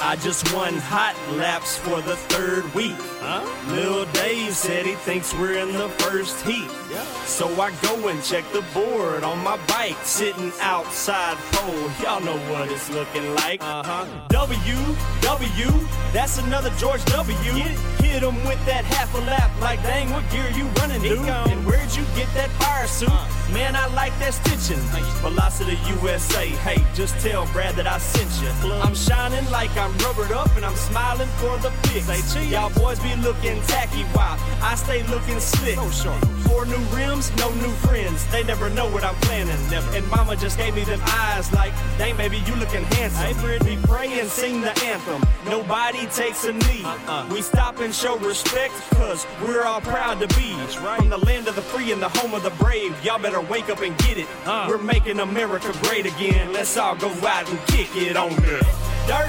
Speaker 1: I just won hot laps for the third week. Lil Dave said he thinks we're in the first heat. So I go and check the board on my bike, sitting outside pole. Y'all know what it's looking like. Uh-huh. W, W, that's another George W. Hit him with that half a lap, like dang, what gear you running, dude? And where'd you get that fire suit. Man, I like that stitching. Velocity USA. Hey, just tell Brad that I sent you. I'm shining like I'm rubbered up and I'm smiling for the pics. Y'all boys be looking tacky while I stay looking slick. Four new rims, no new friends. They never know what I'm planning. And mama just gave me them eyes like, dang, baby, you looking handsome. We pray and sing the anthem. Nobody takes a knee. We stop and show respect because we're all proud to be right from the land of the free and the home of the brave. Y'all better wake up and get it. We're making America great again. Let's all go out and kick it on the dirt,